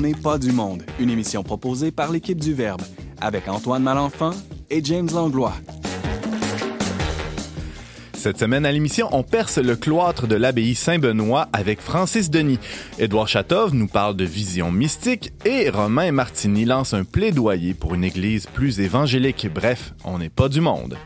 On n'est pas du monde, une émission proposée par l'équipe du Verbe, avec Antoine Malenfant et James Langlois. Cette semaine à l'émission, on perce le cloître de l'abbaye Saint-Benoît avec Francis Denis. Édouard Chatov nous parle de vision mystique et Romain Martini lance un plaidoyer pour une église plus évangélique. Bref, on n'est pas du monde.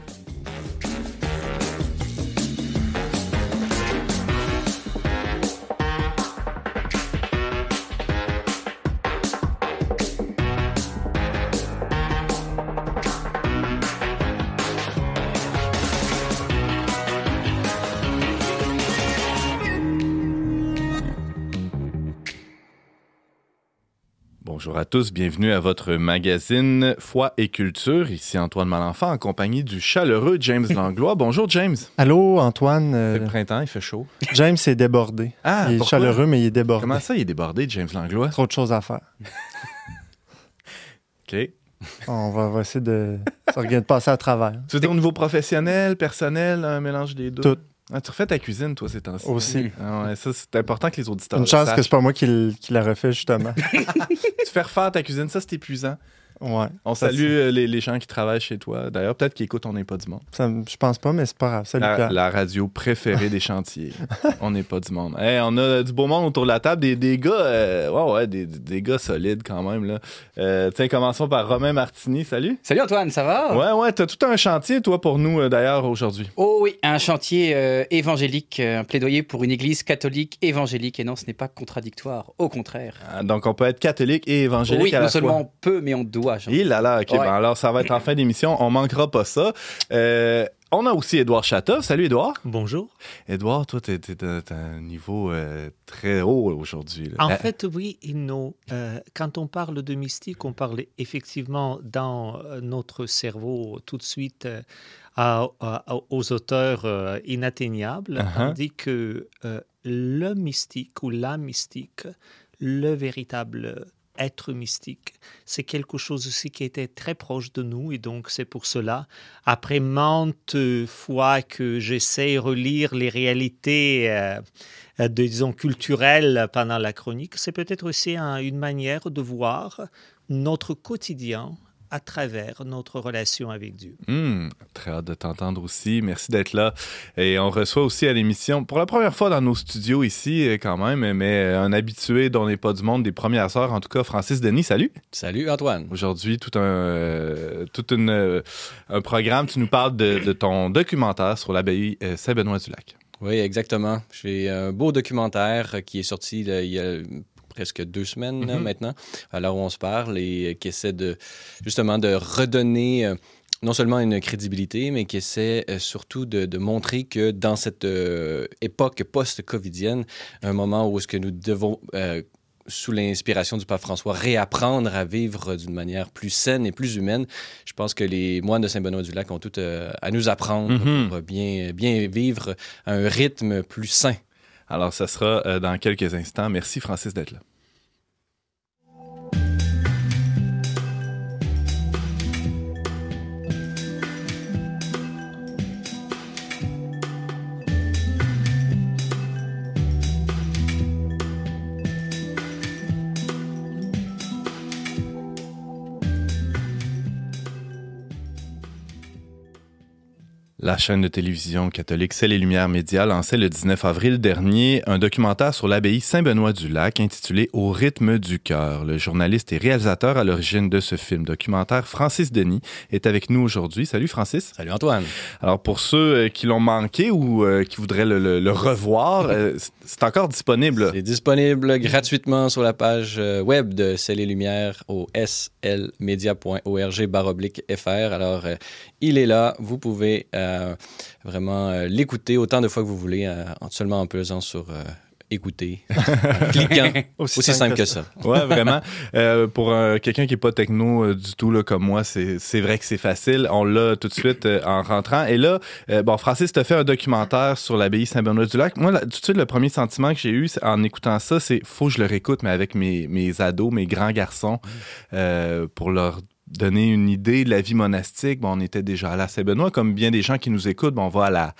Tous, bienvenue à votre magazine Foi et Culture. Ici Antoine Malenfant en compagnie du chaleureux James Langlois. Bonjour James. Allô Antoine. C'est Euh, le printemps, il fait chaud. James est débordé. Ah, il est pourquoi? chaleureux, mais il est débordé. Comment ça, il est débordé, James Langlois? Trop de choses à faire. OK. On va, on va essayer de, de passer à travers. Tu veux dire au niveau professionnel, personnel, un mélange des deux? Tout. Ah, tu refais ta cuisine, toi, ces temps-ci. Aussi. Ah ouais, ça, c'est important que les auditeurs Une chance que c'est pas moi qui, l- qui la refait, justement. Tu fais refaire ta cuisine, ça, c'est épuisant. Ouais. On Ça, salue euh, les, les gens qui travaillent chez toi. D'ailleurs, peut-être qu'ils écoutent On n'est pas du monde. Ça je pense pas, mais c'est pas grave. Salut, La, Pierre. la radio préférée des chantiers. On n'est pas du monde. Hey, on a du beau monde autour de la table, des, des gars, euh, ouais, ouais, des, des gars solides quand même. Là. Euh, tiens, commençons par Romain Martini. Salut. Salut Antoine, ça va? Ouais, ouais, t'as tout un chantier, toi, pour nous, euh, d'ailleurs, aujourd'hui. Oh oui, un chantier euh, évangélique, un plaidoyer pour une église catholique évangélique. Et non, ce n'est pas contradictoire, au contraire. Ah, Donc, on peut être catholique et évangélique oui, à la non seulement fois. on peut, mais on doit. Il là là, ok, Ouais. ben alors ça va être en fin d'émission, on manquera pas ça. Euh, on a aussi Édouard Chatov. Salut Édouard. Bonjour. Édouard, toi, t'es t'es à un niveau euh, très haut aujourd'hui. En Euh, fait, oui et non. Euh, quand on parle de mystique, on parle effectivement dans notre cerveau tout de suite euh, à- à- aux auteurs euh, inatteignables, Uh-huh. tandis que euh, le mystique ou la mystique, le véritable être mystique, c'est quelque chose aussi qui était très proche de nous et donc c'est pour cela, après maintes fois que j'essaie relire les réalités euh, euh, disons, culturelle pendant la chronique, c'est peut-être aussi un- une manière de voir notre quotidien à travers notre relation avec Dieu. Hmm, très hâte de t'entendre aussi. Merci d'être là. Et on reçoit aussi à l'émission, pour la première fois dans nos studios ici, euh, quand même, mais un habitué dont n'est pas du monde des premières heures, en tout cas, Francis Denis, salut. Salut Antoine. Aujourd'hui, tout un, euh, tout une, euh, un programme. Tu nous parles de, de ton documentaire sur l'abbaye euh, Saint-Benoît-du-Lac. Oui, exactement. J'ai un beau documentaire qui est sorti là, il y a presque deux semaines là, Mhm. maintenant, à l'heure où on se parle, et qui essaie de justement de redonner euh, non seulement une crédibilité, mais qui essaie euh, surtout de, de montrer que dans cette euh, époque post-covidienne, un moment où est-ce que nous devons euh, sous l'inspiration du pape François, réapprendre à vivre d'une manière plus saine et plus humaine. Je pense que les moines de Saint-Benoît-du-Lac ont tout euh, à nous apprendre Mhm. pour bien, bien vivre à un rythme plus sain. Alors, ça sera euh, dans quelques instants. Merci, Francis, d'être là. La chaîne de télévision catholique C'est les Lumières Médias lançait le 19 avril dernier un documentaire sur l'abbaye Saint-Benoît-du-Lac intitulé Au rythme du cœur. Le journaliste et réalisateur à l'origine de ce film documentaire, Francis Denis, est avec nous aujourd'hui. Salut Francis. Salut Antoine. Alors pour ceux euh, qui l'ont manqué ou euh, qui voudraient le, le- le revoir, euh, c'est- encore disponible. C'est disponible gratuitement sur la page web de C'est les Lumières au slmedia.org baroblique FR. Alors, il est là. Vous pouvez euh, vraiment euh, l'écouter autant de fois que vous voulez, euh, en- seulement en pesant sur euh, écouter, cliquant. Aussi, simple que ça. Ouais, vraiment. Euh, pour euh, quelqu'un qui est pas techno euh, du tout là, comme moi, c'est vrai que c'est facile. On l'a tout de suite euh, en rentrant. Et là, euh, bon, Francis, t'as fait un documentaire sur l'abbaye Saint-Benoît-du-Lac. Moi, là, tout de suite, le premier sentiment que j'ai eu en écoutant ça, c'est faut que je le réécoute, mais avec mes, mes ados, mes grands garçons, euh, pour leur donner une idée de la vie monastique. On était déjà à la Saint-Benoît, comme bien des gens qui nous écoutent, bon, on va à la,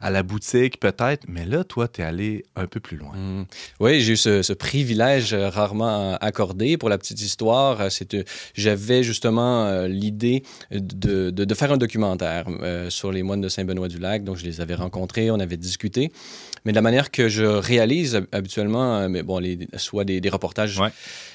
à la boutique peut-être, mais là, toi, tu es allé un peu plus loin. Mm. Oui, j'ai eu ce, ce privilège euh, rarement accordé. Pour la petite histoire, euh, c'est, euh, j'avais justement euh, l'idée de, de, de faire un documentaire euh, sur les moines de Saint-Benoît-du-Lac. Donc, je les avais rencontrés, on avait discuté. Mais de la manière que je réalise hab- habituellement, euh, mais bon, les, soit des, des reportages, Ouais.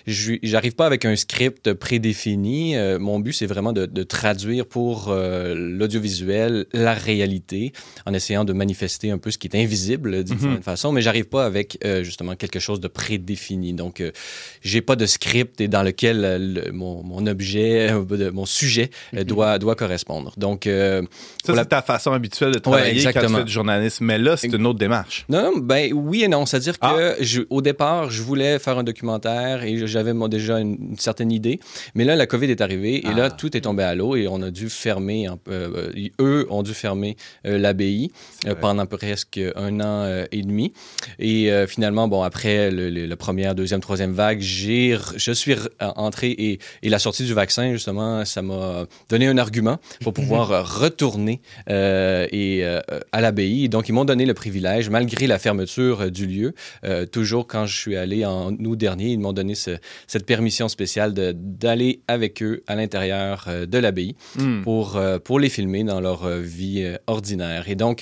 je- j'arrive pas avec un script prédéfini. Euh, mon but, c'est vraiment de, de traduire pour euh, l'audiovisuel la réalité en essayant de manifester un peu ce qui est invisible d'une Mhm. certaine façon, mais j'arrive pas avec euh, justement quelque chose de prédéfini. Donc, euh, j'ai pas de script et dans lequel euh, le- mon, mon objet, euh, de- mon sujet euh, doit, doit correspondre. Donc, Ça, la- c'est ta façon habituelle de travailler quand tu fais du journalisme, mais là, c'est une autre démarche. Non, non, ben oui et non. C'est-à-dire Ah. que je- au départ, je voulais faire un documentaire et j'avais déjà une, une certaine idée. Mais là, la COVID est arrivée et Ah. là, tout est tombé à l'eau et on a dû fermer, eux ont dû fermer l'abbaye Euh, pendant presque un an euh, et demi. Et euh, finalement, bon, après le, le- la première, deuxième, troisième vague, j'ai, je suis entré et, et la sortie du vaccin, justement, ça m'a donné un argument pour pouvoir retourner euh, et, euh, à l'abbaye. Donc, ils m'ont donné le privilège, malgré la fermeture du lieu, euh, toujours quand je suis allé en août dernier, ils m'ont donné ce- cette permission spéciale d'aller avec eux à l'intérieur de l'abbaye Hmm. pour, euh, pour les filmer dans leur vie ordinaire. Et donc,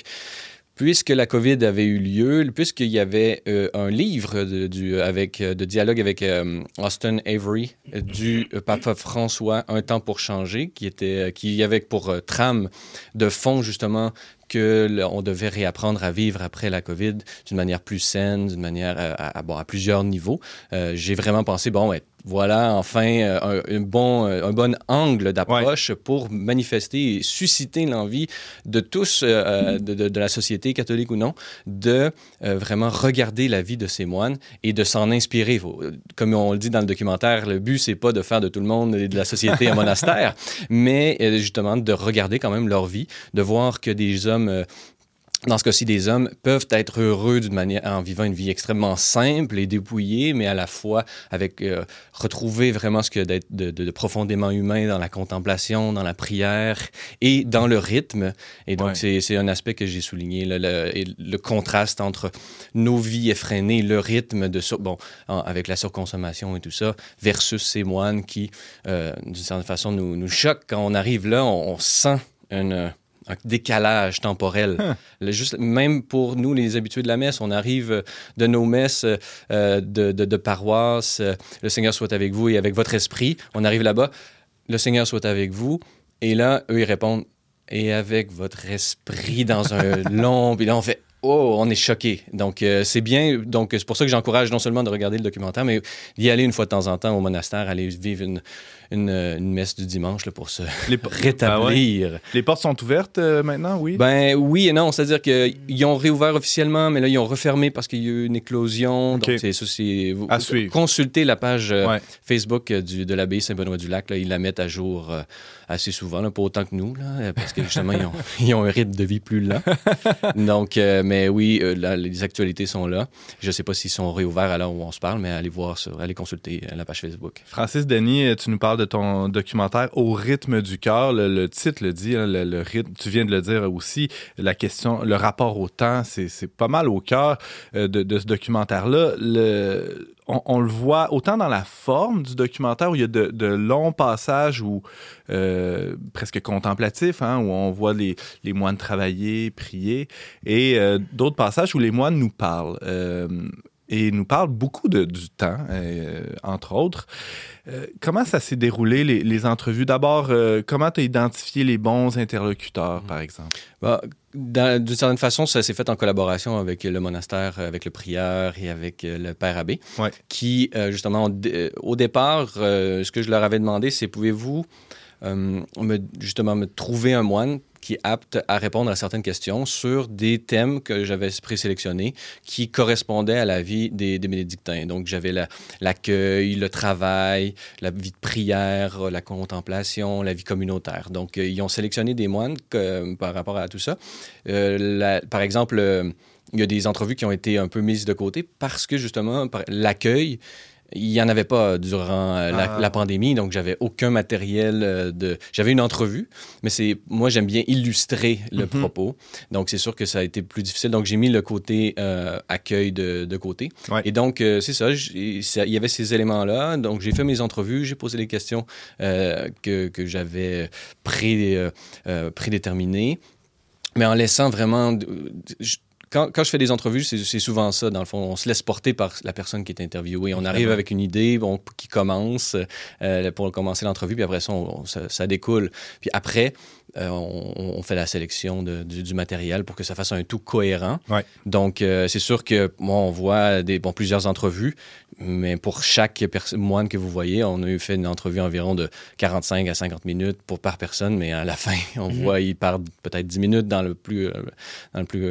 puisque la COVID avait eu lieu, puisqu'il y avait euh, un livre de, avec, euh, de dialogue avec euh, Austin Avery du pape François, Un temps pour changer, qui, était, qui avait pour trame de fond justement que on devait réapprendre à vivre après la COVID d'une manière plus saine, d'une manière à, à- à plusieurs niveaux. J'ai vraiment pensé, bon, ouais, voilà enfin euh, un, un bon, euh, un bon angle d'approche pour manifester et susciter l'envie de tous, euh, de, de- de la société catholique ou non, de euh, vraiment regarder la vie de ces moines et de s'en inspirer. Comme on le dit dans le documentaire, le but, c'est pas de faire de tout le monde et de la société un monastère, mais justement de regarder quand même leur vie, de voir que des hommes dans ce cas-ci, des hommes peuvent être heureux d'une manière en vivant une vie extrêmement simple et dépouillée, mais à la fois avec euh, retrouver vraiment ce que d'être de, de- de profondément humain dans la contemplation, dans la prière et dans le rythme. Et donc, Ouais. c'est un aspect que j'ai souligné, le, le- et le contraste entre nos vies effrénées, le rythme de sur- bon, en- avec la surconsommation et tout ça, versus ces moines qui, euh, d'une certaine façon, nous, nous choquent quand on arrive là, on, on sent une un décalage temporel. Le- juste, même pour nous, les habitués de la messe, on arrive euh, de nos messes euh, de, de, de paroisse, euh, le Seigneur soit avec vous et avec votre esprit. On arrive là-bas, le Seigneur soit avec vous. Et là, eux, ils répondent, et avec votre esprit dans un long... Puis là, on fait, oh, on est choqué. Donc, euh, c'est bien. Donc, c'est pour ça que j'encourage non seulement de regarder le documentaire, mais d'y aller une fois de temps en temps au monastère, aller vivre une, une, une messe du dimanche là, pour se Les, rétablir. Ah ouais. Les portes sont ouvertes euh, maintenant, oui? Ben oui et non, c'est-à-dire qu'ils ont réouvert officiellement, mais là ils ont refermé parce qu'il y a eu une éclosion. Ok. Donc c'est ça, c'est vous, À consultez la page euh, Ouais. Facebook euh, du, de l'abbaye Saint-Benoît-du-Lac. Là, ils la mettent à jour euh, assez souvent, là, pas autant que nous, là, euh, parce que justement ils ont, ils ont un rythme de vie plus lent. Donc, euh, mais oui, euh, là, les actualités sont là. Je sais pas s'ils sont réouverts à l'heure où on se parle, mais allez voir sur, allez consulter euh, la page Facebook. Francis Denis, euh, tu nous parles de ton documentaire Au rythme du cœur. Le, titre le dit, hein, le, rythme, tu viens de le dire aussi. La question, le rapport au temps, c'est pas mal au cœur euh, de, ce documentaire-là. Le- On, le voit autant dans la forme du documentaire où il y a de, longs passages où, euh, presque contemplatifs, hein, où on voit les, les moines travailler, prier, et euh, d'autres passages où les moines nous parlent. Et nous parlent beaucoup de, du temps, euh, entre autres. Euh, comment ça s'est déroulé, les, les entrevues? D'abord, euh, comment tu as identifié les bons interlocuteurs, par exemple? Bah, D'une certaine façon, ça s'est fait en collaboration avec le monastère, avec le prieur et avec le père abbé, Ouais. qui, justement, au dé- au départ, ce que je leur avais demandé, c'est pouvez-vous me, justement me trouver un moine qui est apte à répondre à certaines questions sur des thèmes que j'avais présélectionnés qui correspondaient à la vie des, des bénédictins. Donc, j'avais la- l'accueil, le travail, la vie de prière, la contemplation, la vie communautaire. Donc, euh, ils ont sélectionné des moines par rapport à tout ça. Euh, par exemple, euh, il y a des entrevues qui ont été un peu mises de côté parce que justement, l'accueil il n'y en avait pas durant euh, la, Ah. la pandémie, donc j'avais aucun matériel euh, de. J'avais une entrevue, mais c'est moi j'aime bien illustrer le Mhm. propos, donc c'est sûr que ça a été plus difficile. Donc j'ai mis le côté euh, accueil de, de côté. Ouais. Et donc euh, c'est ça, il y avait ces éléments-là. Donc j'ai fait mes entrevues, j'ai posé les questions euh, que, que j'avais pré, euh, euh, prédéterminées, mais en laissant vraiment. Quand, quand je fais des entrevues, c'est souvent ça, dans le fond. On se laisse porter par la personne qui est interviewée. On arrive avec une idée bon, qui commence euh, pour commencer l'entrevue, puis après ça, on- on- ça, ça découle. Puis après, euh, on, on fait la sélection de- du, du matériel pour que ça fasse un tout cohérent. Ouais. Donc, euh, c'est sûr que moi, on voit des, bon, plusieurs entrevues, mais pour chaque moine que vous voyez, on a eu fait une entrevue environ de 45 à 50 minutes pour, par personne, mais à la fin, on Mhm. voit, il part peut-être 10 minutes dans le plus... dans le plus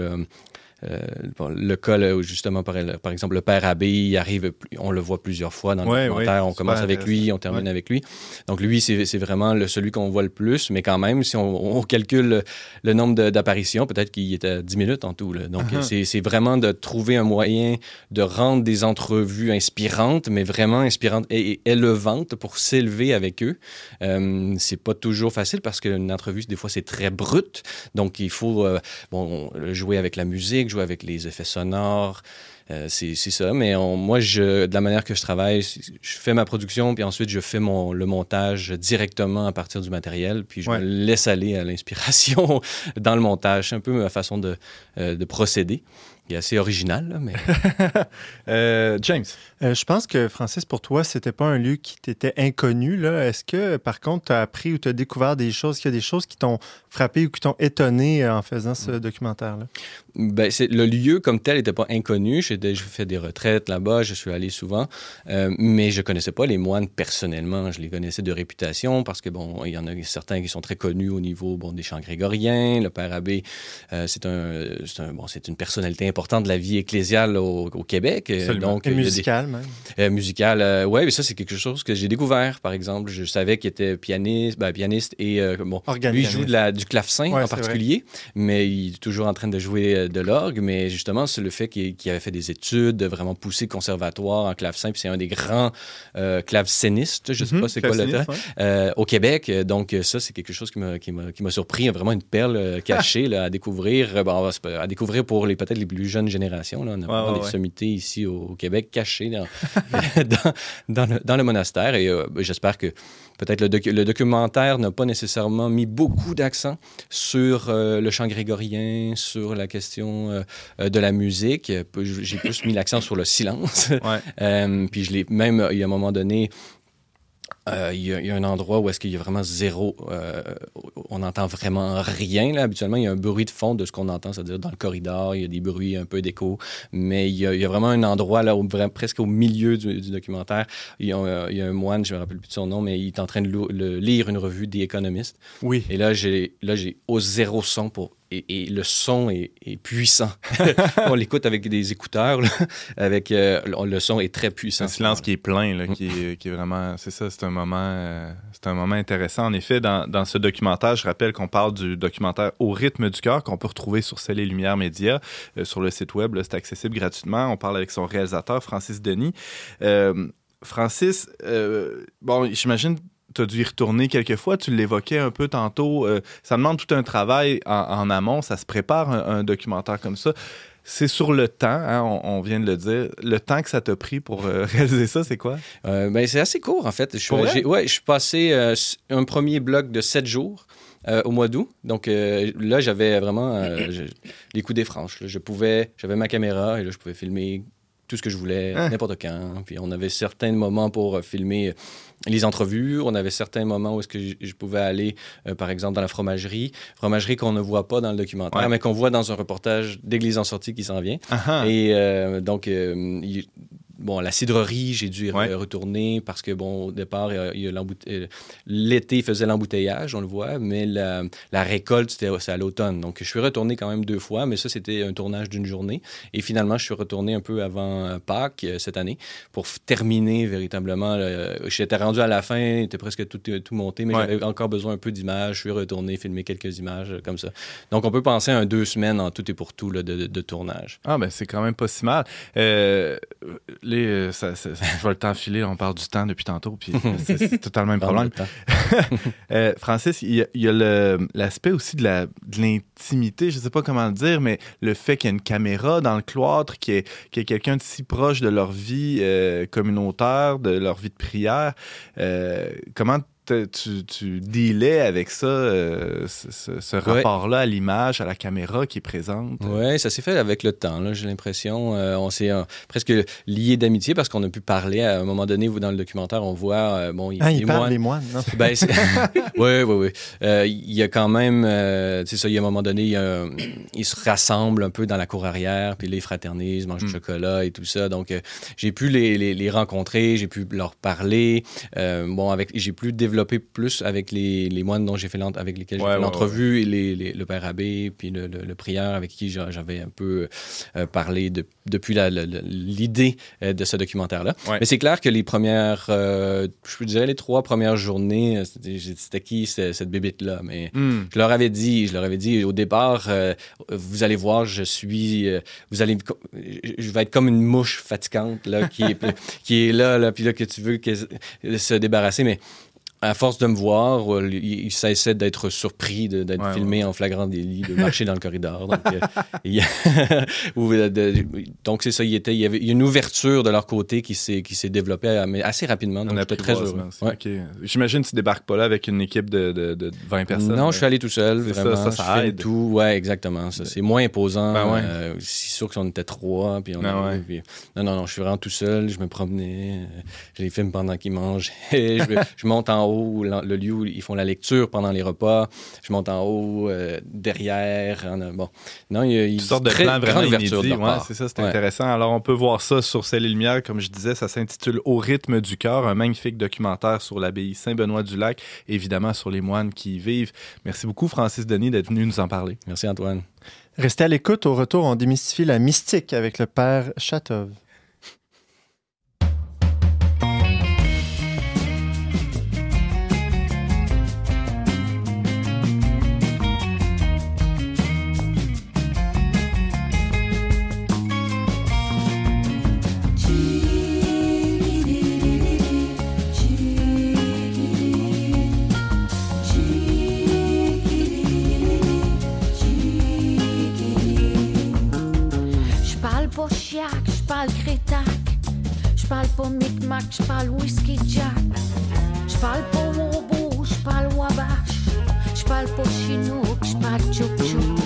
bon, le cas, là, où justement, par, par exemple, le père Abbé, il arrive, on le voit plusieurs fois dans le Ouais, documentaire. ouais, on commence avec lui, on termine Ouais. avec lui. Donc, lui, c'est vraiment le, celui qu'on voit le plus, mais quand même, si on, on calcule le, le nombre d'apparitions, peut-être qu'il était à 10 minutes en tout. là. Donc, Uh-huh. c'est c'est vraiment de trouver un moyen de rendre des entrevues inspirantes, mais vraiment inspirantes et, et élevantes pour s'élever avec eux. Euh, c'est pas toujours facile parce qu'une entrevue, des fois, c'est très brut. Donc, il faut euh, bon, jouer avec la musique, jouer avec les effets sonores. Euh, c'est ça, mais on- moi, je, de la manière que je travaille, je fais ma production, puis ensuite je fais mon, le montage directement à partir du matériel, puis je Ouais. me laisse aller à l'inspiration dans le montage. C'est un peu ma façon de, euh, de procéder. Il est assez original, là, mais Euh, James? Euh, je pense que, Francis, pour toi, c'était pas un lieu qui t'était inconnu. là. Est-ce que, par contre, tu as appris ou tu as découvert des choses, qu'il y a des choses qui t'ont frappé ou qui t'ont étonné euh, en faisant ce documentaire-là? Ben, le lieu comme tel n'était pas inconnu. J'ai fait des retraites là-bas, je suis allé souvent, Euh, mais je connaissais pas les moines personnellement. Je les connaissais de réputation parce que bon, il y en a certains qui sont très connus au niveau bon des chants grégoriens. Le père abbé, euh, c'est un, c'est un- bon, c'est une personnalité importante de la vie ecclésiale au, au Québec. Absolument. Donc, Et il même. euh, musical, euh, ouais, mais ça c'est quelque chose que j'ai découvert. Par exemple, je savais qu'il était pianiste, ben, pianiste et euh, bon, Organiste. lui il joue de la, du clavecin Ouais, en particulier, mais il est toujours en train de jouer euh, de l'orgue. Mais justement, c'est le fait qu'il avait fait des études, de vraiment pousser conservatoire en clavecin, puis c'est un des grands euh, clavecinistes, je sais Mhm, pas c'est quoi le terme, au Québec. Donc ça, c'est quelque chose qui m'a surpris, vraiment une perle cachée là, à découvrir. Bon, à découvrir pour les peut-être les plus jeunes générations. Là. On a vraiment ouais, des sommités ici au, au Québec cachées dans, le, dans le monastère. Et euh, j'espère que peut-être le, docu- le documentaire n'a pas nécessairement mis beaucoup d'accent sur euh, le chant grégorien, sur la question euh, de la musique. J'ai plus mis l'accent sur le silence. Ouais. Puis je l'ai même, il y a un moment donné, il, y a, il y a un endroit où est-ce qu'il y a vraiment zéro, euh, on n'entend vraiment rien. Là. Habituellement, il y a un bruit de fond de ce qu'on entend, c'est-à-dire dans le corridor, il y a des bruits, un peu d'écho, mais il y, a, il y a vraiment un endroit là, presque au milieu du, du documentaire. Il y, a, un- il y a un moine, je me rappelle plus de son nom, mais il est en train de le- lire une revue des économistes. Oui. Et là, j'ai là j'ai au zéro son pour et, le son est, puissant. on l'écoute avec des écouteurs, avec euh, le son est très puissant. Un silence qui est plein, qui, est, vraiment. C'est ça, c'est un moment. euh, c'est un moment intéressant. En effet, dans, ce documentaire, je rappelle qu'on parle du documentaire Au rythme du cœur qu'on peut retrouver sur Celle et Lumière Média euh, sur le site web. C'est accessible gratuitement. On parle avec son réalisateur, Francis Denis. Francis, bon, j'imagine tu as dû y retourner quelques fois. Tu l'évoquais un peu tantôt. euh, ça demande tout un travail en, en amont. Ça se prépare un, un documentaire comme ça. C'est sur le temps, hein, on, on vient de le dire. Le temps que ça t'a pris pour euh, réaliser ça, c'est quoi? Euh, ben, c'est assez court, en fait. Je, Pour vrai? ouais, je suis passé un premier bloc de sept jours euh, au mois d'août. Donc euh, là, j'avais vraiment euh, je- les coups des franches. là. Je pouvais, j'avais ma caméra et là, je pouvais filmer tout ce que je voulais, Hein? n'importe quand. Puis on avait certains moments pour euh, filmer les entrevues. On avait certains moments où est-ce que je, pouvais aller, euh, par exemple, dans la fromagerie. Fromagerie qu'on ne voit pas dans le documentaire, Ouais. mais qu'on voit dans un reportage d'Église en sortie qui s'en vient. Ah, ah. Et euh, donc, euh, bon, la cidrerie, j'ai dû y Ouais. retourner parce que, bon, au départ, euh, l'été faisait l'embouteillage, on le voit, mais la, la récolte, c'était c'est à l'automne. Donc, je suis retourné quand même deux fois, mais ça, c'était un tournage d'une journée. Et finalement, je suis retourné un peu avant euh, Pâques euh, cette année pour terminer véritablement. J'étais rendu à la fin, il était presque tout, tout monté, mais Ouais. j'avais encore besoin un peu d'images. Je suis retourné filmer quelques images comme ça. Donc, on peut penser à un deux semaines en tout et pour tout là, de, de- de tournage. Ah, ben c'est quand même pas si mal. Euh, les, euh, ça, ça- ça- je vois le temps filer, on parle du temps depuis tantôt, puis c'est totalement le même problème. Euh, Francis, il y a, a l'aspect aussi de la- de l'intimité, je ne sais pas comment le dire, mais le fait qu'il y ait une caméra dans le cloître, qu'il y ait, qu'il y ait quelqu'un de si proche de leur vie euh, communautaire, de leur vie de prière, euh, comment tu, tu dealais avec ça, euh, ce, ce- Ouais. rapport-là à l'image, à la caméra qui est présente? Oui, ça s'est fait avec le temps, là, j'ai l'impression. Euh, on s'est euh, presque lié d'amitié parce qu'on a pu parler à un moment donné, vous, dans le documentaire, on voit, euh, bon, il Ah, les il parle des moines, non? Ben, oui, oui, oui. Il y a quand même, euh, tu sais, ça, il y a un moment donné, il se rassemblent un peu dans la cour arrière, puis là, ils fraternisent, mangent du Mm. chocolat et tout ça. Donc, euh, j'ai pu les, les- les rencontrer, j'ai pu leur parler. Euh, bon, avec, j'ai pu développer plus avec les, les moines dont j'ai fait avec lesquels j'ai Ouais, fait ouais, l'entrevue, et les, les- le père abbé, puis le, le- le prieur avec qui j'a- j'avais un peu euh, parlé de- depuis l'idée euh, de ce documentaire-là. Mais c'est clair que les premières, euh, je dirais les trois premières journées, euh, c'était qui ce- cette bébite-là? Mais Hmm. je leur avais dit, je leur avais dit au départ, euh, vous allez voir, je suis, vous allez, je vais être comme une mouche fatigante là, qui est, qui est là, là, puis là que tu veux que- se débarrasser, mais à force de me voir, euh, il, cessait d'être surpris d'être Ouais, filmé en flagrant délit, de marcher dans le corridor. Donc, euh, euh, donc c'est ça, il, était, il y avait une ouverture de leur côté qui s'est développée mais assez rapidement. Donc j'étais très heureux. Ouais. J'imagine que tu débarques pas là avec une équipe de, de, de 20 personnes. Non, je suis allé tout seul, ça, aide. tout. Ouais, exactement. C'est moins imposant. Ben ouais. Euh, c'est sûr qu'on était trois. Puis on Ben avait- ouais. puis- Non, non, non, je suis vraiment tout seul. Je me promenais. Je les filme pendant qu'ils mangent. je, je monte en haut, le le lieu où ils font la lecture pendant les repas. Je monte en haut, euh, derrière. en- bon. Non, il y a Une sorte de très plan vraiment grande ouverture de inédit. Ouais, c'est ça, c'est Ouais. intéressant. Alors, on peut voir ça sur Celle et Lumière. Comme je disais, ça s'intitule Au rythme du cœur, un magnifique documentaire sur l'abbaye Saint-Benoît-du-Lac, évidemment sur les moines qui y vivent. Merci beaucoup, Francis Denis, d'être venu nous en parler. Merci, Antoine. Restez à l'écoute. Au retour, on démystifie la mystique avec le père Chatov. Chiac, je parle crétac. Je parle pas micmac, je parle whisky jack. Je parle pas wobo, je parle wabash. Je parle pas chinook, je parle tchouk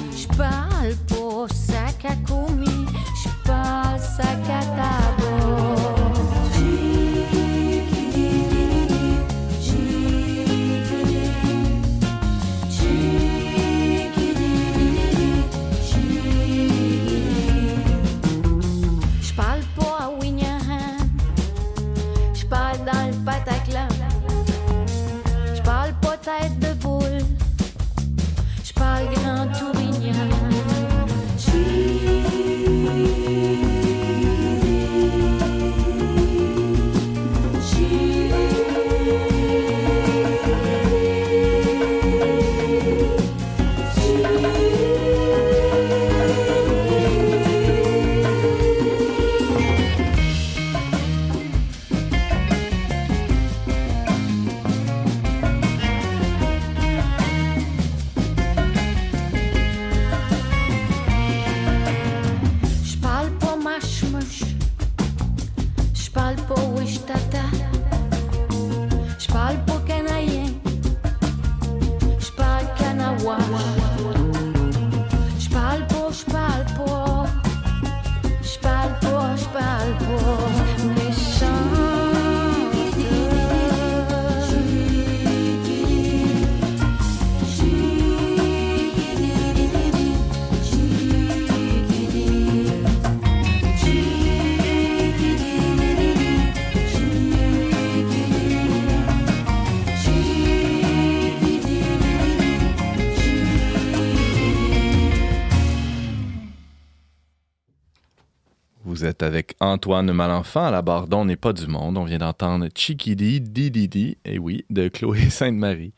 Vous êtes avec Antoine Malenfant à la barre n'est pas du monde. On vient d'entendre Chiquidi Dididi, et oui, de Chloé Sainte-Marie.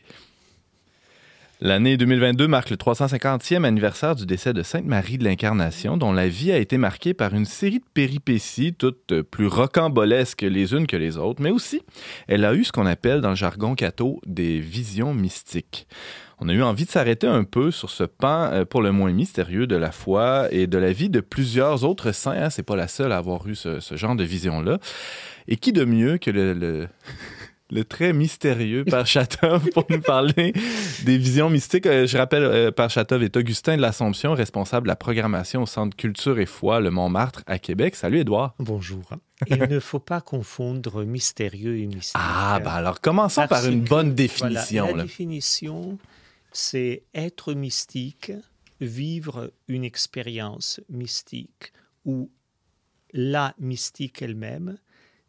L'année 2022 marque le 350e anniversaire du décès de Sainte Marie de l'Incarnation, dont la vie a été marquée par une série de péripéties, toutes plus rocambolesques les unes que les autres, mais aussi elle a eu ce qu'on appelle dans le jargon catho des visions mystiques. On a eu envie de s'arrêter un peu sur ce pan euh, pour le moins mystérieux de la foi et de la vie de plusieurs autres saints. Hein. C'est pas la seule à avoir eu ce, ce genre de vision-là. Et qui de mieux que le, le, le très mystérieux Père Chatov pour nous parler des visions mystiques? Euh, Je rappelle, euh, Père Chatov est Augustin de l'Assomption, responsable de la programmation au Centre Culture et Foi, le Montmartre, à Québec. Salut, Édouard. Bonjour. Il ne faut pas confondre mystérieux et mystique. Ah, ben alors commençons Parce par une que, bonne voilà, définition. la là. définition, c'est être mystique, vivre une expérience mystique ou la mystique elle-même,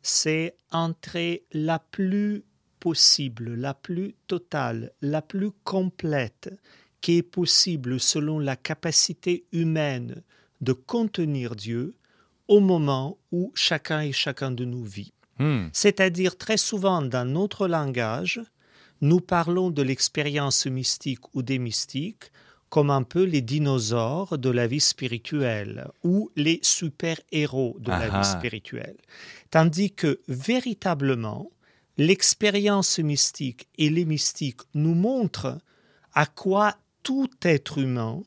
c'est entrer la plus possible, la plus totale, la plus complète qui est possible selon la capacité humaine de contenir Dieu au moment où chacun et chacun de nous vit. Hmm. C'est-à-dire très souvent dans notre langage, nous parlons de l'expérience mystique ou des mystiques comme un peu les dinosaures de la vie spirituelle ou les super-héros de la vie spirituelle. Tandis que véritablement, l'expérience mystique et les mystiques nous montrent à quoi tout être humain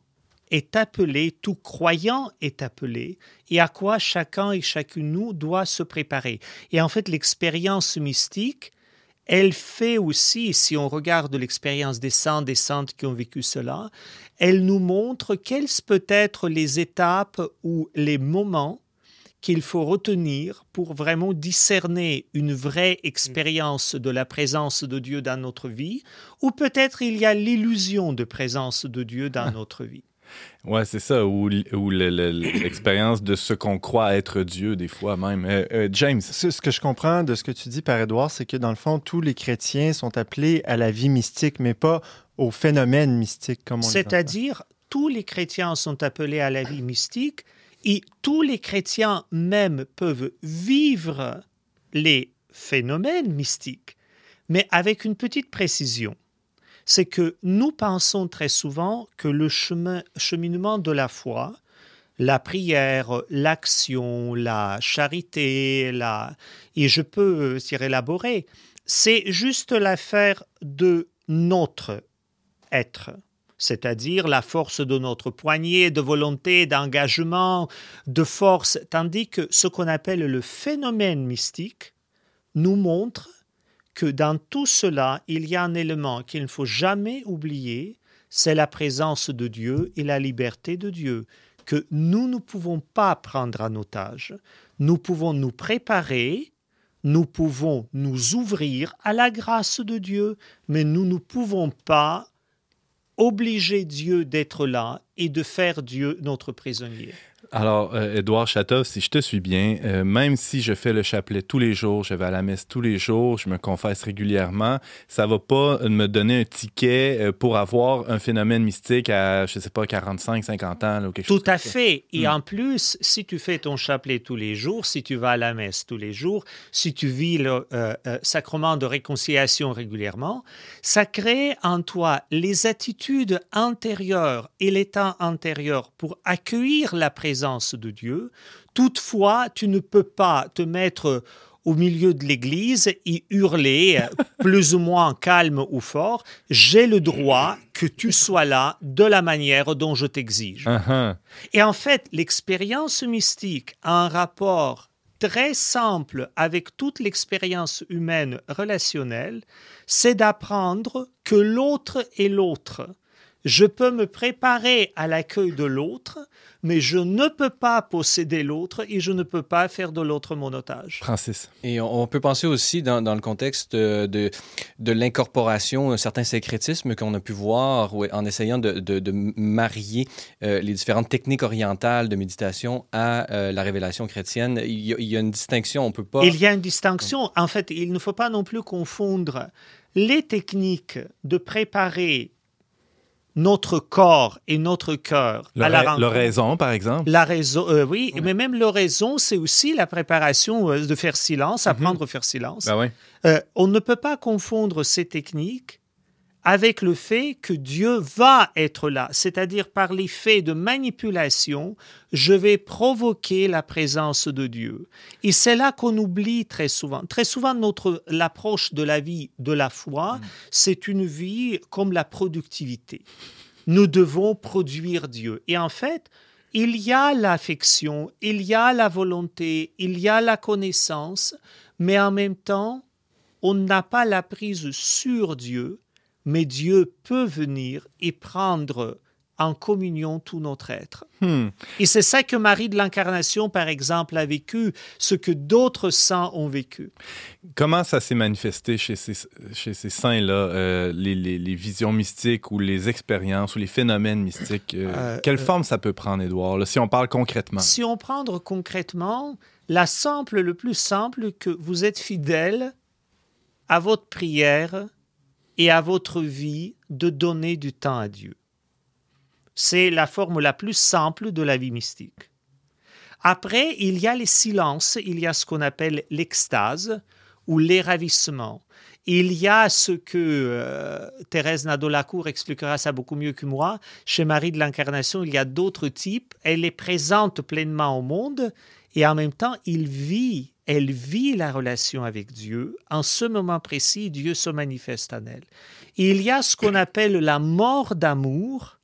est appelé, tout croyant est appelé, et à quoi chacun et chacune de nous doit se préparer. Et en fait, l'expérience mystique, elle fait aussi, si on regarde l'expérience des saints, des saintes qui ont vécu cela, elle nous montre quelles peuvent être les étapes ou les moments qu'il faut retenir pour vraiment discerner une vraie expérience de la présence de Dieu dans notre vie, ou peut-être il y a l'illusion de présence de Dieu dans notre vie. Ouais, c'est ça, ou, l'expérience de ce qu'on croit être Dieu, des fois même. Euh, euh, James. Ce, ce que je comprends de ce que tu dis, Père Édouard, c'est que dans le fond, tous les chrétiens sont appelés à la vie mystique, mais pas au phénomène mystique, comme on. C'est-à-dire, tous les chrétiens sont appelés à la vie mystique et tous les chrétiens même peuvent vivre les phénomènes mystiques, mais avec une petite précision. C'est que nous pensons très souvent que le chemin, cheminement de la foi, la prière, l'action, la charité, la... et je peux euh, s'y élaborer, c'est juste l'affaire de notre être, c'est-à-dire la force de notre poignet, de volonté, d'engagement, de force, tandis que ce qu'on appelle le phénomène mystique nous montre que dans tout cela, il y a un élément qu'il ne faut jamais oublier, c'est la présence de Dieu et la liberté de Dieu, que nous ne pouvons pas prendre en otage. Nous pouvons nous préparer, nous pouvons nous ouvrir à la grâce de Dieu, mais nous ne pouvons pas obliger Dieu d'être là et de faire Dieu notre prisonnier. Alors, euh, Édouard Chatov, si je te suis bien, euh, même si je fais le chapelet tous les jours, je vais à la messe tous les jours, je me confesse régulièrement, ça va pas me donner un ticket euh, pour avoir un phénomène mystique à, je sais pas, 45, 50 ans, là, ou quelque chose Tout à comme ça. fait. Et Hmm. en plus, si tu fais ton chapelet tous les jours, si tu vas à la messe tous les jours, si tu vis le euh, euh, sacrement de réconciliation régulièrement, ça crée en toi les attitudes antérieures et l'état antérieur pour accueillir la présence de Dieu. Toutefois, tu ne peux pas te mettre au milieu de l'église et hurler, plus ou moins calme ou fort, j'ai le droit que tu sois là de la manière dont je t'exige. Uh-huh. Et en fait, l'expérience mystique a un rapport très simple avec toute l'expérience humaine relationnelle, c'est d'apprendre que l'autre est l'autre. Je peux me préparer à l'accueil de l'autre, mais je ne peux pas posséder l'autre et je ne peux pas faire de l'autre mon otage. Francis. Et on, on peut penser aussi dans, dans le contexte euh, de, de l'incorporation, un certain sécrétisme qu'on a pu voir ouais, en essayant de, de- de marier euh, les différentes techniques orientales de méditation à euh, la révélation chrétienne. Il y, a, il y a une distinction, on peut pas... Il y a une distinction. En fait, il ne faut pas non plus confondre les techniques de préparer notre corps et notre cœur à la rencontre. L'oraison, par exemple? La raison, euh, oui, mais même l'oraison, c'est aussi la préparation euh, de faire silence, apprendre à faire silence. Ben ouais. Euh, on ne peut pas confondre ces techniques avec le fait que Dieu va être là, c'est-à-dire par l'effet de manipulation, je vais provoquer la présence de Dieu. Et c'est là qu'on oublie très souvent. Très souvent, notre l'approche de la vie de la foi, c'est une vie comme la productivité. Nous devons produire Dieu. Et en fait, il y a l'affection, il y a la volonté, il y a la connaissance, mais en même temps, on n'a pas la prise sur Dieu, mais Dieu peut venir et prendre en communion tout notre être. Hmm. Et c'est ça que Marie de l'Incarnation, par exemple, a vécu, ce que d'autres saints ont vécu. Comment ça s'est manifesté chez ces, chez ces saints-là, euh, les, les- les visions mystiques ou les expériences ou les phénomènes mystiques? euh, Euh, quelle forme ça peut prendre, Édouard, là, si on parle concrètement? Si on prend concrètement, la simple, le plus simple, que vous êtes fidèle à votre prière et à votre vie de donner du temps à Dieu. C'est la forme la plus simple de la vie mystique. Après, il y a les silences, il y a ce qu'on appelle l'extase ou les ravissements. Il y a ce que euh, Thérèse Nadeau-Lacour expliquera ça beaucoup mieux que moi. Chez Marie de l'Incarnation, il y a d'autres types. Elle est présente pleinement au monde et en même temps, il vit, elle vit la relation avec Dieu. En ce moment précis, Dieu se manifeste en elle. Il y a ce qu'on appelle la mort d'amour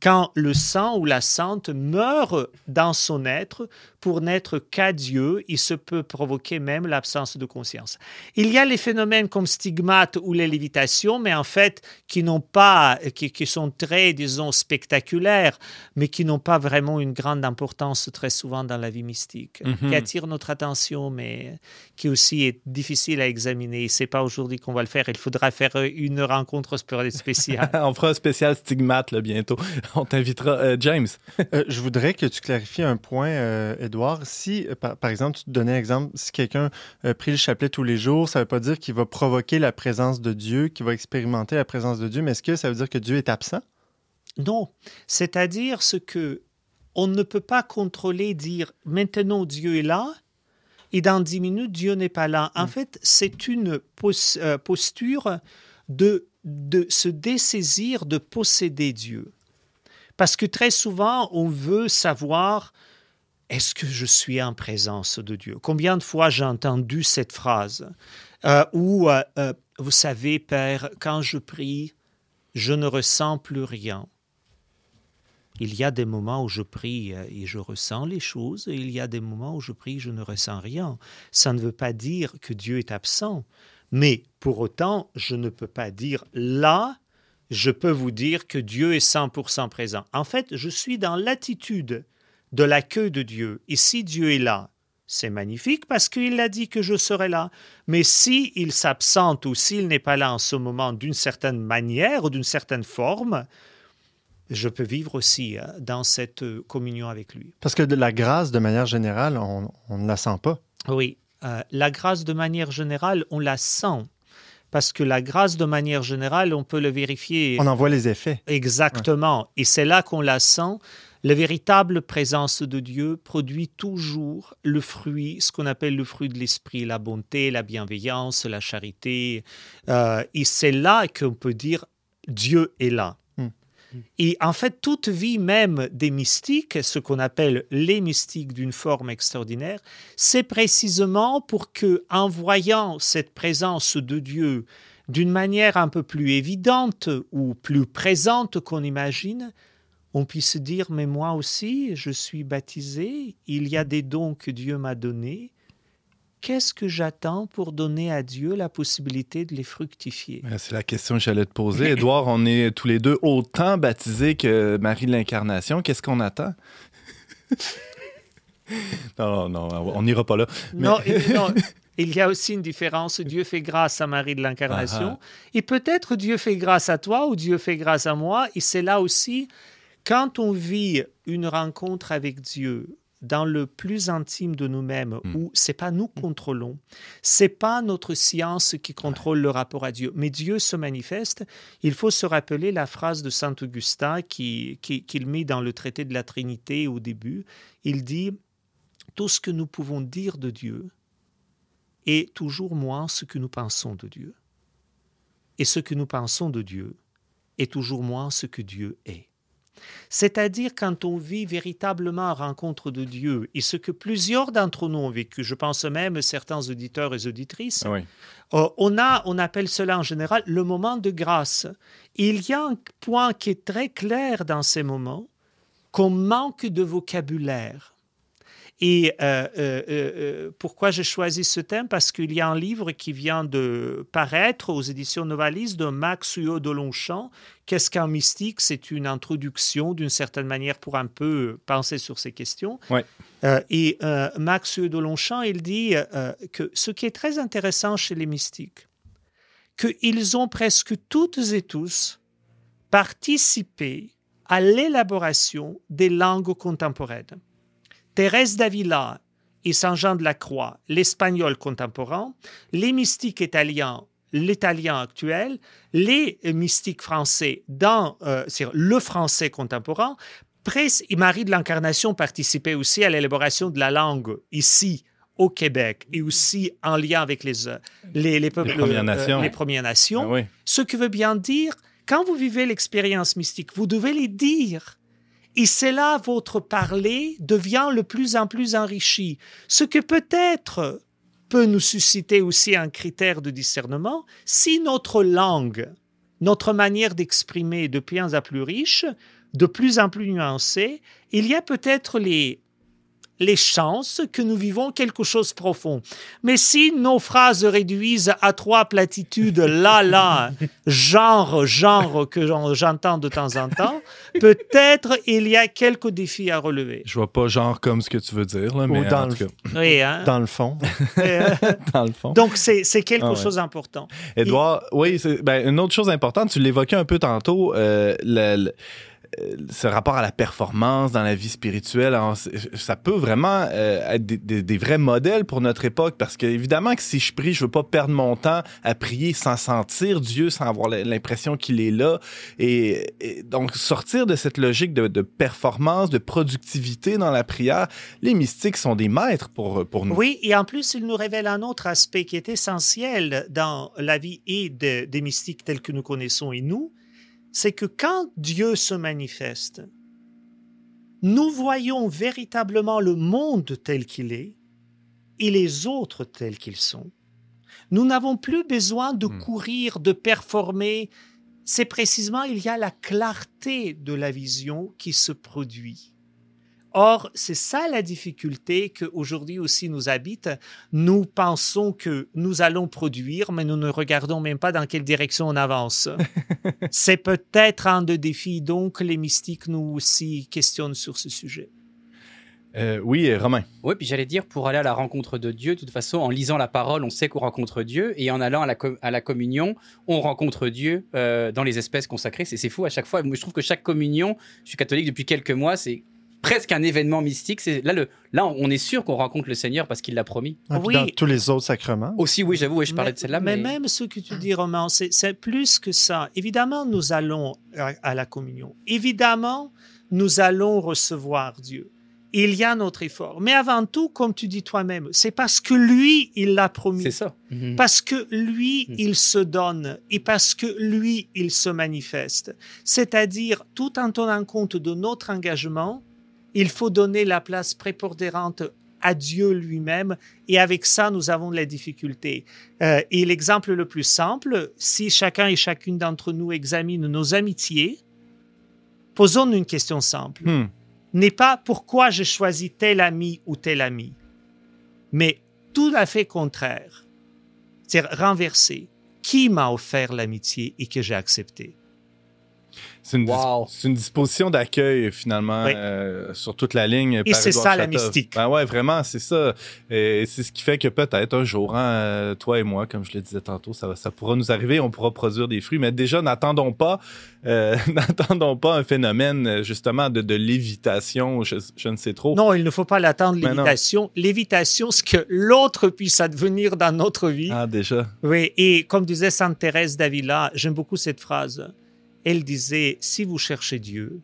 quand le sang ou la sainte meurt dans son être pour n'être qu'à Dieu, il se peut provoquer même l'absence de conscience. Il y a les phénomènes comme stigmate ou les lévitations, mais en fait qui n'ont pas, qui, qui sont très, disons, spectaculaires, mais qui n'ont pas vraiment une grande importance très souvent dans la vie mystique, Mhm. qui attirent notre attention, mais qui aussi est difficile à examiner. C'est pas aujourd'hui qu'on va le faire. Il faudra faire une rencontre spéciale. on fera un spécial stigmate là, bientôt. On t'invitera. Euh, James, Euh, je voudrais que tu clarifies un point, euh, Édouard. Si, euh, par, par exemple, tu te donnais un exemple, si quelqu'un euh, prie le chapelet tous les jours, ça ne veut pas dire qu'il va provoquer la présence de Dieu, qu'il va expérimenter la présence de Dieu, mais est-ce que ça veut dire que Dieu est absent? Non, c'est-à-dire ce que on ne peut pas contrôler, dire maintenant Dieu est là et dans dix minutes Dieu n'est pas là. En fait, c'est une pos- euh, posture de, de se dessaisir de posséder Dieu. Parce que très souvent, on veut savoir est-ce que je suis en présence de Dieu? Combien de fois j'ai entendu cette phrase Euh, Ou, euh, euh, vous savez, Père, quand je prie, je ne ressens plus rien. Il y a des moments où je prie euh, et je ressens les choses, et il y a des moments où je prie et je ne ressens rien. Ça ne veut pas dire que Dieu est absent, mais pour autant, je ne peux pas dire là, je peux vous dire que Dieu est 100% présent. En fait, je suis dans l'attitude de l'accueil de Dieu. Et si Dieu est là, c'est magnifique parce qu'il a dit que je serai là. Mais si il s'absente ou s'il n'est pas là en ce moment d'une certaine manière ou d'une certaine forme, je peux vivre aussi euh, dans cette euh, communion avec lui. Parce que de la grâce, de manière générale, on, on ne la sent pas. Oui, euh, la grâce de manière générale, on la sent. Parce que la grâce de manière générale, on peut le vérifier On en voit les effets. exactement. Et c'est là qu'on la sent. La véritable présence de Dieu produit toujours le fruit, ce qu'on appelle le fruit de l'esprit, la bonté, la bienveillance, la charité. Euh, et c'est là qu'on peut dire Dieu est là. Et en fait, toute vie même des mystiques, ce qu'on appelle les mystiques d'une forme extraordinaire, c'est précisément pour que, en voyant cette présence de Dieu d'une manière un peu plus évidente ou plus présente qu'on imagine, on puisse dire, mais moi aussi, je suis baptisé, il y a des dons que Dieu m'a donnés. Qu'est-ce que j'attends pour donner à Dieu la possibilité de les fructifier? Euh, c'est la question que j'allais te poser. Édouard, on est tous les deux autant baptisés que Marie de l'Incarnation. Qu'est-ce qu'on attend? non, non, non, on n'ira pas là. Mais- Non, il y a aussi une différence. Dieu fait grâce à Marie de l'Incarnation. Ah Et peut-être Dieu fait grâce à toi ou Dieu fait grâce à moi. Et c'est là aussi, quand on vit une rencontre avec Dieu dans le plus intime de nous-mêmes, Mm. où c'est pas nous contrôlons, c'est pas notre science qui contrôle le rapport à Dieu, mais Dieu se manifeste. Il faut se rappeler la phrase de saint Augustin qui, qui- qu'il met dans le traité de la Trinité au début. Il dit tout ce que nous pouvons dire de Dieu est toujours moins ce que nous pensons de Dieu. et ce que nous pensons de Dieu est toujours moins ce que Dieu est. C'est-à-dire quand on vit véritablement la rencontre de Dieu, et ce que plusieurs d'entre nous ont vécu, je pense même certains auditeurs et auditrices, Ah oui. euh, on, a, on appelle cela en général le moment de grâce. Il y a un point qui est très clair dans ces moments, qu'on manque de vocabulaire. Et euh, euh, euh, pourquoi j'ai choisi ce thème? Parce qu'il y a un livre qui vient de paraître aux éditions Novalis de Max Huot de Longchamp. Qu'est-ce qu'un mystique? C'est une introduction d'une certaine manière pour un peu penser sur ces questions. Ouais. Euh, et Max Huot de Longchamp, il dit que ce qui est très intéressant chez les mystiques, qu'ils ont presque toutes et tous participé à l'élaboration des langues contemporaines. Thérèse d'Avila et Saint Jean de la Croix, l'espagnol contemporain, les mystiques italiens, l'italien actuel, les mystiques français dans euh, le français contemporain, Presse et Marie de l'Incarnation participaient aussi à l'élaboration de la langue ici au Québec et aussi en lien avec les, euh, les, les peuples, Premières euh, Nations. les Premières Nations. Ah oui. Ce qui veut bien dire, quand vous vivez l'expérience mystique, vous devez les dire. Et c'est là votre parler devient de plus en plus enrichi. Ce que peut-être peut nous susciter aussi un critère de discernement, si notre langue, notre manière d'exprimer de plus en plus riche, de plus en plus nuancée, il y a peut-être les, les chances que nous vivons quelque chose de profond. Mais si nos phrases réduisent à trois platitudes, là, là, genre, genre, que j'en- j'entends de temps en temps, peut-être il y a quelques défis à relever. Je vois pas genre comme ce que tu veux dire, là, mais dans en le- tout cas, Oui, hein? Dans le fond. Euh, dans le fond. donc, c'est quelque Ah ouais. chose d'important. Edouard, oui, c'est- ben, une autre chose importante, tu l'évoquais un peu tantôt, euh, le- le- euh, ce rapport à la performance dans la vie spirituelle, ça peut vraiment euh, être des, vrais modèles pour notre époque, parce que évidemment que si je prie, je veux pas perdre mon temps à prier sans sentir Dieu, sans avoir l'impression qu'il est là, et, donc sortir de cette logique de, performance, de productivité dans la prière, les mystiques sont des maîtres pour, nous. Oui, et en plus, il nous révèle un autre aspect qui est essentiel dans la vie et de- des mystiques tels que nous connaissons et nous, c'est que quand Dieu se manifeste, nous voyons véritablement le monde tel qu'il est et les autres tels qu'ils sont. Nous n'avons plus besoin de Hmm. courir, de performer. C'est précisément, il y a la clarté de la vision qui se produit. Or, c'est ça la difficulté qu'aujourd'hui aussi nous habite. Nous pensons que nous allons produire, mais nous ne regardons même pas dans quelle direction on avance. c'est peut-être un des défis, donc les mystiques nous aussi questionnent sur ce sujet. Euh, oui, Romain. Oui, puis j'allais dire, pour aller à la rencontre de Dieu, de toute façon, en lisant la parole, on sait qu'on rencontre Dieu, et en allant à la, co- à la communion, on rencontre Dieu euh, dans les espèces consacrées. C'est c'est fou à chaque fois. Moi, je trouve que chaque communion, je suis catholique depuis quelques mois, c'est presque un événement mystique. C'est Là, le, là, on est sûr qu'on rencontre le Seigneur parce qu'il l'a promis. Ah, Oui. Dans tous les autres sacrements. Aussi, oui, j'avoue, oui, je parlais de celle-là, mais... même ce que tu dis, Romain, c'est c'est plus que ça. Évidemment, nous allons à, à la communion. Évidemment, nous allons recevoir Dieu. Il y a notre effort. Mais avant tout, comme tu dis toi-même, c'est parce que lui, il l'a promis. c'est ça. Mhm. Parce que lui, Mm. il se donne et parce que lui, il se manifeste. C'est-à-dire, tout en tenant compte de notre engagement, il faut donner la place prépondérante à Dieu lui-même et avec ça, nous avons de la difficulté. Euh, et l'exemple le plus simple, si chacun et chacune d'entre nous examine nos amitiés, posons-nous une question simple Hmm. n'est pas pourquoi j'ai choisi tel ami ou tel ami, mais tout à fait contraire. C'est-à-dire renversé. Qui m'a offert l'amitié et que j'ai accepté? C'est une, Wow. disposition d'accueil, finalement, Oui. euh, sur toute la ligne. Et c'est ça, la mystique. Ben ouais, vraiment, c'est ça. Et c'est ce qui fait que peut-être un jour, hein, euh, toi et moi, comme je le disais tantôt, ça, pourra nous arriver, on pourra produire des fruits. Mais déjà, n'attendons pas, euh, n'attendons pas un phénomène, justement, de, de lévitation, je, je ne sais trop. Non, il ne faut pas l'attendre, l'évitation. L'évitation, c'est que l'autre puisse advenir dans notre vie. Ah, déjà. Oui, et comme disait Sainte Thérèse d'Avila, j'aime beaucoup cette phrase. Elle disait, si vous cherchez Dieu,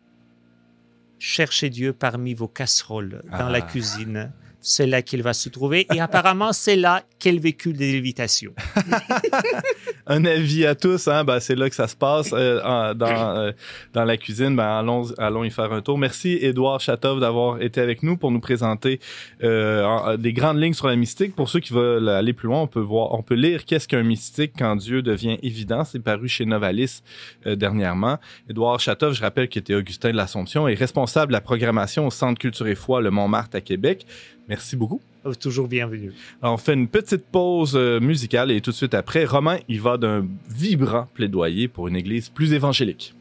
cherchez Dieu parmi vos casseroles dans Ah. la cuisine. C'est là qu'il va se trouver. Et apparemment, c'est là qu'elle vécu des lévitations. Un avis à tous, hein? Ben, c'est là que ça se passe euh, dans, euh, dans la cuisine. Ben, allons, allons y faire un tour. Merci, Édouard Chatov, d'avoir été avec nous pour nous présenter euh, en- des grandes lignes sur la mystique. Pour ceux qui veulent aller plus loin, on peut voir, on peut lire Qu'est-ce qu'un mystique quand Dieu devient évident. C'est paru chez Novalis euh, dernièrement. Édouard Chatov, je rappelle qu'il était Augustin de l'Assomption et responsable de la programmation au Centre Culture et Foi Le Montmartre à Québec. Merci beaucoup. Toujours bienvenue. Alors, on fait une petite pause euh, musicale et tout de suite après, Romain, il va d'un vibrant plaidoyer pour une église plus évangélique.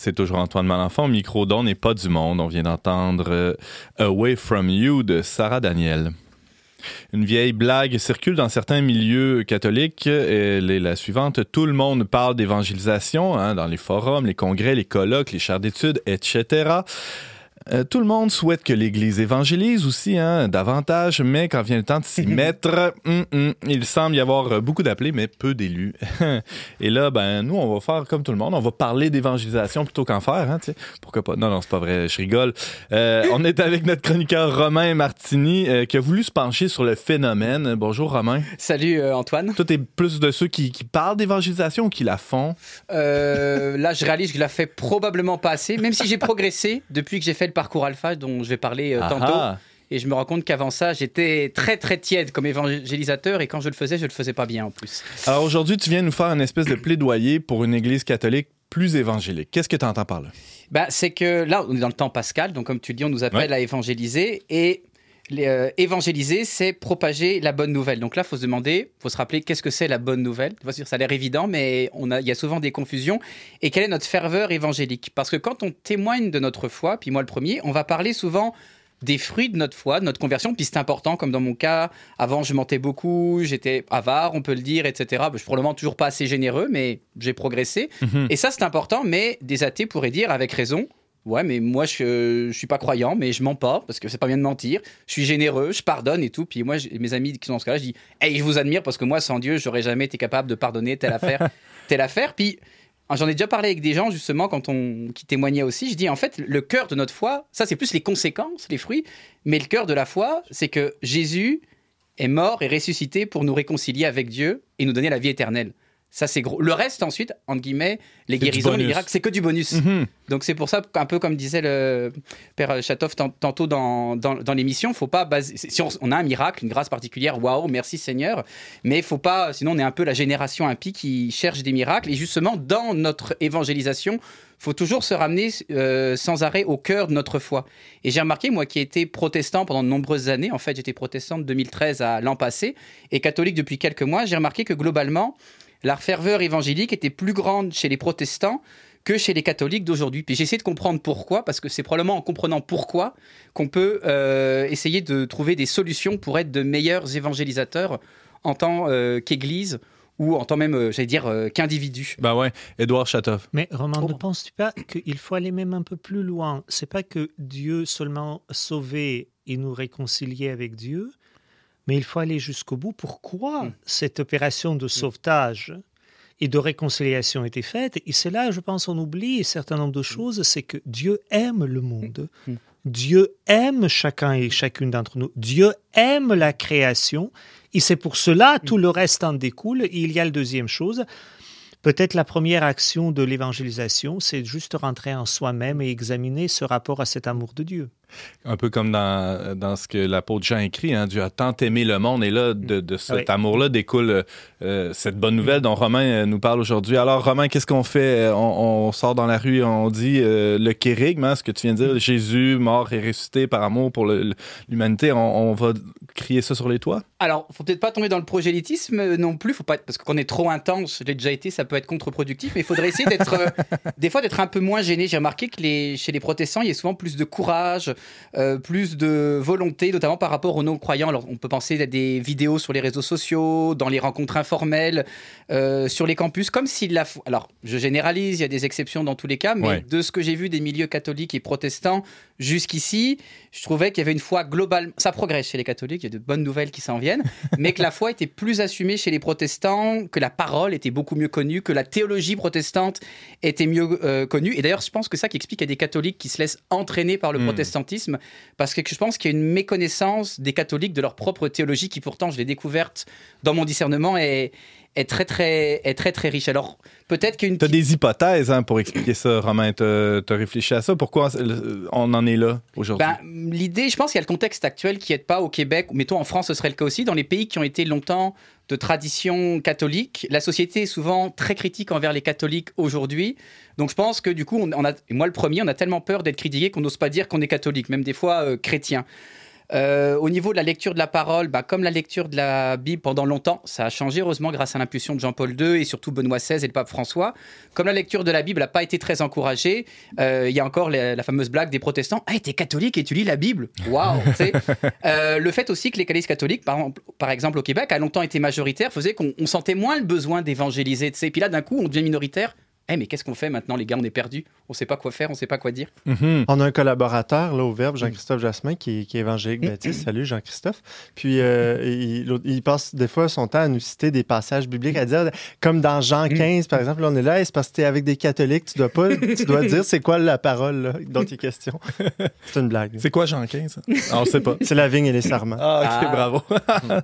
C'est toujours Antoine Malenfant. Micro d'On n'est pas du monde. On vient d'entendre euh, Away From You de Sarah Daniel. Une vieille blague circule dans certains milieux catholiques. Elle est la suivante. Tout le monde parle d'évangélisation hein, dans les forums, les congrès, les colloques, les chars d'études, etc. Euh, tout le monde souhaite que l'Église évangélise aussi, hein, davantage, mais quand vient le temps de s'y mettre, hum, hum, il semble y avoir euh, beaucoup d'appelés, mais peu d'élus. Et là, ben, nous, on va faire comme tout le monde, on va parler d'évangélisation plutôt qu'en faire. Hein, tu sais. Pourquoi pas? Non, non, c'est pas vrai, je rigole. Euh, on est avec notre chroniqueur Romain Martini, euh, qui a voulu se pencher sur le phénomène. Bonjour, Romain. Salut euh, Antoine. Toi, t'es plus de ceux qui, qui parlent d'évangélisation ou qui la font? Euh, là, je réalise que je la fais probablement pas assez, même si j'ai progressé depuis que j'ai fait le parcours alpha dont je vais parler euh, tantôt. Ah, Et je me rends compte qu'avant ça, j'étais très très tiède comme évangélisateur et quand je le faisais, je le faisais pas bien en plus. Alors aujourd'hui, tu viens nous faire une espèce de plaidoyer pour une Église catholique plus évangélique. Qu'est-ce que tu entends par là? Bah, c'est que là, on est dans le temps pascal, donc comme tu dis, on nous appelle Ouais. à évangéliser et les, euh, évangéliser, c'est propager la bonne nouvelle. Donc là, il faut se demander, il faut se rappeler qu'est-ce que c'est la bonne nouvelle. Ça a l'air évident, mais on a- il y a souvent des confusions. Et quelle est notre ferveur évangélique? Parce que quand on témoigne de notre foi, puis moi le premier, on va parler souvent des fruits de notre foi, de notre conversion, puis c'est important, comme dans mon cas, avant je mentais beaucoup, j'étais avare, on peut le dire, etc. Je suis probablement toujours pas assez généreux, mais j'ai progressé. Mhm. Et ça, c'est important, mais des athées pourraient dire avec raison Ouais, mais moi, je, je suis pas croyant, mais je mens pas, parce que c'est pas bien de mentir. Je suis généreux, je pardonne et tout. Puis moi, mes amis qui sont dans ce cas-là, je dis Hey, je vous admire, parce que moi, sans Dieu, j'aurais jamais été capable de pardonner telle affaire, telle affaire. Puis j'en ai déjà parlé avec des gens, justement, quand on, qui témoignaient aussi. Je dis En fait, le cœur de notre foi, ça, c'est plus les conséquences, les fruits, mais le cœur de la foi, c'est que Jésus est mort et ressuscité pour nous réconcilier avec Dieu et nous donner la vie éternelle. Ça, c'est gros. Le reste, ensuite, entre guillemets, les guérisons, les miracles, c'est que du bonus. Mhm. Donc c'est pour ça, un peu comme disait le père Chatoff tant- tantôt dans, dans, dans l'émission, faut pas baser. Si on, on a un miracle, une grâce particulière, waouh, merci Seigneur, mais faut pas, sinon on est un peu la génération impie qui cherche des miracles. Et justement, dans notre évangélisation, faut toujours se ramener euh, sans arrêt au cœur de notre foi. Et j'ai remarqué, moi qui ai été protestant pendant de nombreuses années, en fait j'étais protestant de 2013 à l'an passé, et catholique depuis quelques mois, j'ai remarqué que globalement, la ferveur évangélique était plus grande chez les protestants que chez les catholiques d'aujourd'hui. Puis j'ai essayé de comprendre pourquoi, parce que c'est probablement en comprenant pourquoi qu'on peut euh, essayer de trouver des solutions pour être de meilleurs évangélisateurs en tant euh, qu'Église ou en tant même, euh, j'allais dire, euh, qu'individu. Ben ouais, Édouard Chatoff. Mais Romain, Oh. ne penses-tu pas qu'il faut aller même un peu plus loin? C'est pas que Dieu seulement sauver et nous réconcilier avec Dieu, mais il faut aller jusqu'au bout. Pourquoi Mm. cette opération de sauvetage et de réconciliation était faite? Et c'est là, je pense, on oublie un certain nombre de choses. C'est que Dieu aime le monde. Mm. Dieu aime chacun et chacune d'entre nous. Dieu aime la création. Et c'est pour cela, tout le reste en découle. Et il y a la deuxième chose. Peut-être la première action de l'évangélisation, c'est juste rentrer en soi-même et examiner ce rapport à cet amour de Dieu. Un peu comme dans, dans ce que l'apôtre Jean écrit, hein, Dieu a tant aimé le monde, et là, de, de cet Oui. amour-là découle euh, cette bonne nouvelle dont Romain euh, nous parle aujourd'hui. Alors, Romain, qu'est-ce qu'on fait? Euh, On, on sort dans la rue, on dit euh, le kérigme, hein, ce que tu viens de dire, Jésus, mort et ressuscité par amour pour l'humanité, on, on va crier ça sur les toits? Alors, faut peut-être pas tomber dans le prosélytisme euh, non plus, faut pas parce que quand on est trop intense, je l'ai déjà été, ça peut être contre-productif, mais il faudrait essayer d'être euh, des fois d'être un peu moins gêné. J'ai remarqué que les, chez les protestants, il y a souvent plus de courage, euh, plus de volonté, notamment par rapport aux non-croyants. Alors, on peut penser à des vidéos sur les réseaux sociaux, dans les rencontres informelles, euh, sur les campus, comme si la alors je généralise, il y a des exceptions dans tous les cas, mais Ouais. de ce que j'ai vu des milieux catholiques et protestants jusqu'ici, je trouvais qu'il y avait une foi globale. Ça progresse chez les catholiques, il y a de bonnes nouvelles qui s'en viennent, mais que la foi était plus assumée chez les protestants, que la parole était beaucoup mieux connue, que la théologie protestante était mieux euh, connue. Et d'ailleurs, je pense que ça qui explique qu'il y a des catholiques qui se laissent entraîner par le Mm. protestantisme, parce que je pense qu'il y a une méconnaissance des catholiques de leur propre théologie, qui pourtant, je l'ai découverte dans mon discernement, est, est très très est très très riche. Alors peut-être qu'il y a une Tu as des hypothèses hein, pour expliquer ça, Romain. Tu as réfléchi à ça? Pourquoi on en est là aujourd'hui? Ben, L'idée, je pense qu'il y a le contexte actuel qui n'aide pas au Québec, ou mettons en France, ce serait le cas aussi, dans les pays qui ont été longtemps de tradition catholique. La société est souvent très critique envers les catholiques aujourd'hui. Donc je pense que du coup, on, on a, et moi le premier, on a tellement peur d'être critiqué qu'on n'ose pas dire qu'on est catholique, même des fois euh, chrétien. Euh, au niveau de la lecture de la parole, bah, comme la lecture de la Bible pendant longtemps, ça a changé heureusement grâce à l'impulsion de Jean-Paul II et surtout Benoît XVI et le pape François. Comme la lecture de la Bible n'a pas été très encouragée, euh, il y a encore la, la fameuse blague des protestants Ah, t'es catholique et tu lis la Bible? Waouh. Euh, Le fait aussi que l'Église catholique, par par exemple au Québec, a longtemps été majoritaire, faisait qu'on on sentait moins le besoin d'évangéliser. Et puis là, d'un coup, on devient minoritaire. Eh, mais qu'est-ce qu'on fait maintenant, les gars? On est perdus. On sait pas quoi faire, on sait pas quoi dire. Mhm. On a un collaborateur là, au Verbe, Jean-Christophe Jasmin, qui, qui est évangélique baptiste. Salut Jean-Christophe. Puis euh, il, il passe des fois son temps à nous citer des passages bibliques, à dire, comme dans Jean 15, par exemple, là, on est là, c'est parce que tu es avec des catholiques, tu dois pas, tu dois dire c'est quoi la parole là, dont il est question. C'est une blague. C'est quoi Jean 15? Ah, on sait pas. C'est la vigne et les sarments. Ah, ok, Ah. bravo.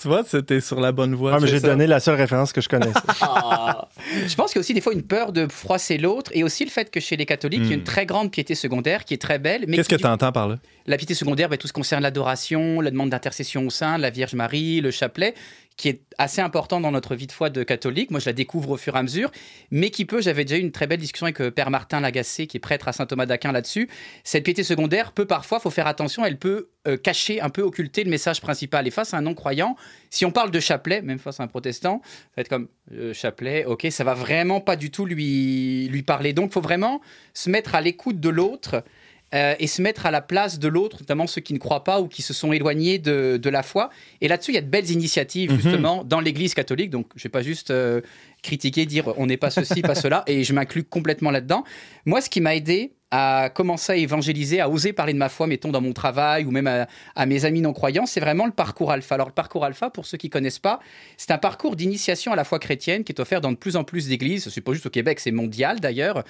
tu vois, c'était sur la bonne voie. Ah, j'ai donné la seule référence que je connaissais. Ah. Je pense qu'il y a aussi des fois une peur de froisser l'autre et aussi le fait que chez les catholiques, il y a Hmm. une très grande piété secondaire qui est très belle. mais Qu'est-ce que tu entends par là? La piété secondaire, ben, tout ce qui concerne l'adoration, la demande d'intercession au sein, la Vierge Marie, le chapelet, qui est assez important dans notre vie de foi de catholique. Moi, je la découvre au fur et à mesure, mais qui peut, j'avais déjà eu une très belle discussion avec euh, Père Martin Lagacé, qui est prêtre à Saint Thomas d'Aquin là-dessus. Cette piété secondaire peut parfois, faut faire attention, elle peut euh, cacher, un peu occulter le message principal. Et face à un non-croyant, si on parle de chapelet, même face à un protestant, ça va être comme euh, chapelet, ok, ça va vraiment pas du tout lui, lui parler. Donc, faut vraiment se mettre à l'écoute de l'autre euh, et se mettre à la place de l'autre, notamment ceux qui ne croient pas ou qui se sont éloignés de, de la foi. Et là-dessus, il y a de belles initiatives, Mhm. justement, dans l'Église catholique. Donc, je ne vais pas juste euh, critiquer, dire on n'est pas ceci, pas cela, et je m'inclus complètement là-dedans. Moi, ce qui m'a aidé à commencer à évangéliser, à oser parler de ma foi, mettons, dans mon travail ou même à, mes amis non-croyants, c'est vraiment le parcours alpha. Alors, le parcours alpha, pour ceux qui connaissent pas, c'est un parcours d'initiation à la foi chrétienne qui est offert dans de plus en plus d'églises. C'est pas juste au Québec, c'est mondial d'ailleurs.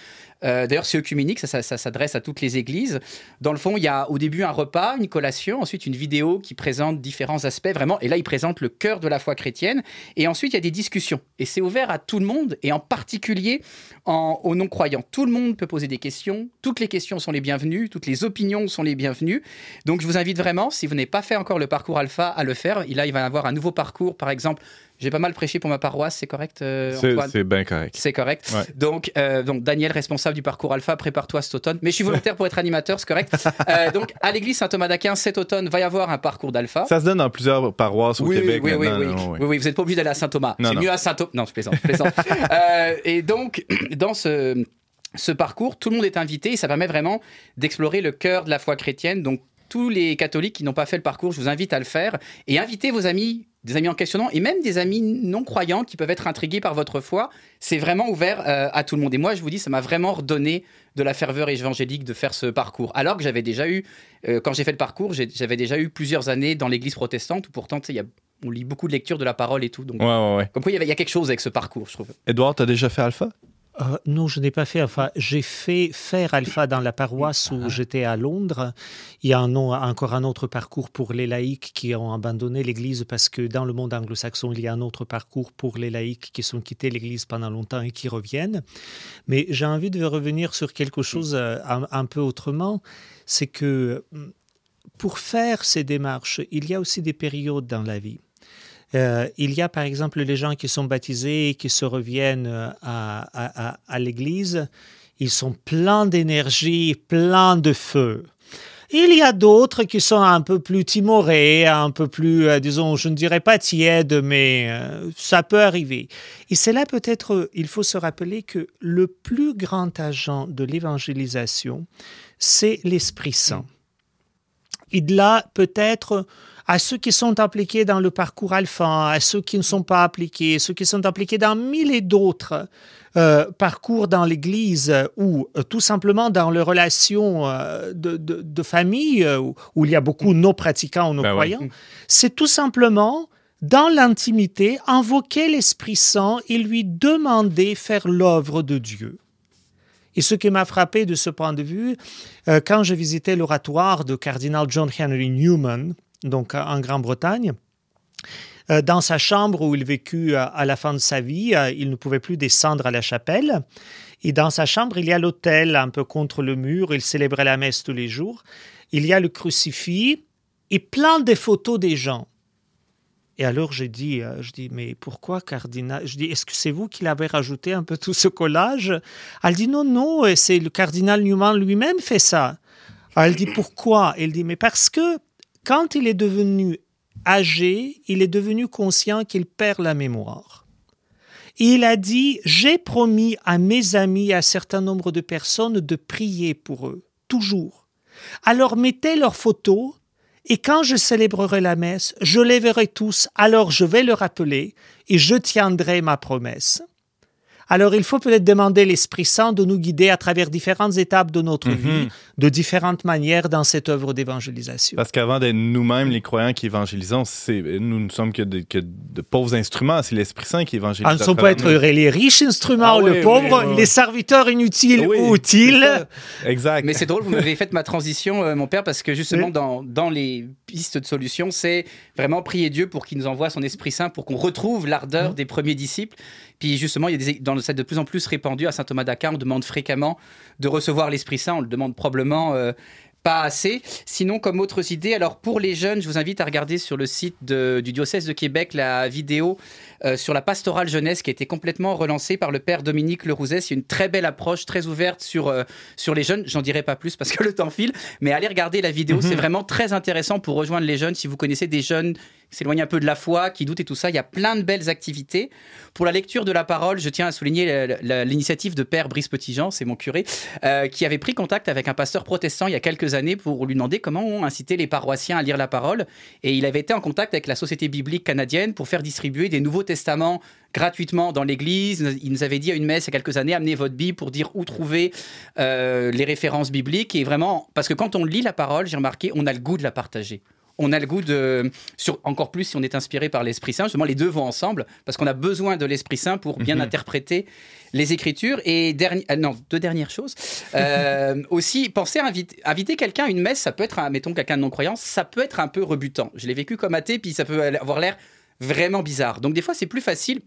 Euh, d'ailleurs, c'est œcuménique, ça, ça, ça s'adresse à toutes les églises. Dans le fond, il y a au début un repas, une collation, ensuite une vidéo qui présente différents aspects, vraiment. Et là, il présente le cœur de la foi chrétienne. Et ensuite, il y a des discussions. Et c'est ouvert à tout le monde, et en particulier en- aux non-croyants. Tout le monde peut poser des questions. Toutes les questions sont les bienvenues. Toutes les opinions sont les bienvenues. Donc, je vous invite vraiment, si vous n'avez pas fait encore le parcours alpha, à le faire. Là, il va y avoir un nouveau parcours. Par exemple, j'ai pas mal prêché pour ma paroisse, c'est correct, euh, C'est Antoine c'est bien correct. c'est correct. Ouais. Donc, euh, donc, Daniel, responsable du parcours Alpha, prépare-toi cet automne. Mais je suis volontaire pour être animateur, c'est correct. Euh, donc, à l'église Saint-Thomas d'Aquin, cet automne, va y avoir un parcours d'Alpha. Ça se donne dans plusieurs paroisses au oui, Québec oui, oui, maintenant. oui, non, oui, oui, vous n'êtes pas obligé d'aller à Saint-Thomas. C'est mieux à Saint-Thomas. Non, je plaisante. je plaisante. Et donc, dans ce, ce parcours, tout le monde est invité et ça permet vraiment d'explorer le cœur de la foi chrétienne. Donc, tous les catholiques qui n'ont pas fait le parcours, je vous invite à le faire et invitez vos amis, des amis en questionnant et même des amis non croyants qui peuvent être intrigués par votre foi. C'est vraiment ouvert euh, à tout le monde. Et moi, je vous dis, ça m'a vraiment redonné de la ferveur évangélique de faire ce parcours. Alors que j'avais déjà eu, euh, quand j'ai fait le parcours, j'avais déjà eu plusieurs années dans l'église protestante où pourtant, tu sais, il y a- on lit beaucoup de lectures de la parole et tout. Donc, Ouais, ouais, ouais. comme quoi, il y, y a quelque chose avec ce parcours, je trouve. Edouard, t'as déjà fait Alpha? Euh, non, je n'ai pas fait Alpha. J'ai fait faire Alpha dans la paroisse où j'étais à Londres. Il y a un encore un autre parcours pour les laïcs qui ont abandonné l'Église parce que dans le monde anglo-saxon, il y a un autre parcours pour les laïcs qui sont quittés l'Église pendant longtemps et qui reviennent. Mais j'ai envie de revenir sur quelque chose euh, un, un peu autrement. C'est que hum, pour faire ces démarches, il y a aussi des périodes dans la vie. Euh, il y a par exemple les gens qui sont baptisés et qui se reviennent euh, à, l'église. Ils sont pleins d'énergie, pleins de feu. Il y a d'autres qui sont un peu plus timorés, un peu plus, euh, disons, je ne dirais pas tièdes, mais ça peut arriver. Et c'est là peut-être, il faut se rappeler que le plus grand agent de l'évangélisation, c'est l'Esprit Saint. Et là, peut-être, à ceux qui sont impliqués dans le parcours alpha, à ceux qui ne sont pas appliqués, ceux qui sont impliqués dans mille et d'autres euh, parcours dans l'Église ou euh, tout simplement dans les relations euh, de, de- de famille où, où il y a beaucoup de non-pratiquants ou Ben ouais. non-croyants, c'est tout simplement dans l'intimité invoquer l'Esprit Saint et lui demander faire l'œuvre de Dieu. Et ce qui m'a frappé de ce point de vue, euh, quand je visitais l'oratoire de cardinal John Henry Newman, donc en Grande-Bretagne, euh, dans sa chambre où il vécut euh, à la fin de sa vie, euh, il ne pouvait plus descendre à la chapelle. Et dans sa chambre, il y a l'autel un peu contre le mur. Il célébrait la messe tous les jours. Il y a le crucifix et plein de photos des gens. Et alors j'ai dit, je dis, mais pourquoi cardinal? Je dis, est-ce que c'est vous qui l'avez rajouté un peu tout ce collage? Elle dit, non, non, c'est le cardinal Newman lui-même fait ça. Elle dit, pourquoi? Elle dit, mais parce que quand il est devenu âgé, il est devenu conscient qu'il perd la mémoire. Et il a dit, j'ai promis à mes amis, à un certain nombre de personnes, de prier pour eux, toujours. Alors mettez leurs photos et quand je célébrerai la messe, je les verrai tous, alors je vais le rappeler et je tiendrai ma promesse. Alors il faut peut-être demander l'Esprit Saint de nous guider à travers différentes étapes de notre Mhm. vie, de différentes manières dans cette œuvre d'évangélisation. Parce qu'avant d'être nous-mêmes les croyants qui évangélisons, c'est, nous ne sommes que de, que de pauvres instruments. C'est l'Esprit Saint qui évangélise. Ah, sommes travers peut être nous. les riches instruments, Ah ou oui, le pauvre, oui, oui. les serviteurs inutiles Oui, ou utiles. Exact. Mais c'est drôle, vous m'avez fait ma transition, euh, mon père, parce que justement, Oui. dans, dans les pistes de solutions, c'est vraiment prier Dieu pour qu'il nous envoie son Esprit Saint, pour qu'on retrouve l'ardeur des premiers disciples. Puis justement, il y a des, dans le set de plus en plus répandu à saint Thomas d'Aquin, on demande fréquemment de recevoir l'Esprit Saint, on le demande probablement. euh, pas assez. Sinon, comme autres idées, alors pour les jeunes, je vous invite à regarder sur le site de- du diocèse de Québec la vidéo euh, sur la pastorale jeunesse qui a été complètement relancée par le père Dominique Lerouzet. C'est une très belle approche, très ouverte sur, euh, sur les jeunes. J'en dirai pas plus parce que le temps file, mais allez regarder la vidéo. C'est vraiment très intéressant pour rejoindre les jeunes. Si vous connaissez des jeunes qui s'éloignent un peu de la foi, qui doutent et tout ça, il y a plein de belles activités. Pour la lecture de la parole, je tiens à souligner l'initiative de Père Brice Petitjean, c'est mon curé, euh, qui avait pris contact avec un pasteur protestant il y a quelques années pour lui demander comment inciter les paroissiens à lire la parole. Et il avait été en contact avec la Société biblique canadienne pour faire distribuer des Nouveaux Testaments gratuitement dans l'église. Il nous avait dit à une messe il y a quelques années, amenez votre Bible pour dire où trouver euh, les références bibliques. Et vraiment, parce que quand on lit la parole, j'ai remarqué, on a le goût de la partager. On a le goût de, sur, encore plus si on est inspiré par l'Esprit Saint, justement les deux vont ensemble, parce qu'on a besoin de l'Esprit Saint pour bien Mhm. interpréter les Écritures. Et dernier, ah non, deux dernières choses. Euh, aussi, pensez à inviter, inviter quelqu'un à une messe, ça peut être, un- mettons quelqu'un de non-croyant, ça peut être un peu rebutant. Je l'ai vécu comme athée, puis ça peut avoir l'air vraiment bizarre. Donc des fois, c'est plus facile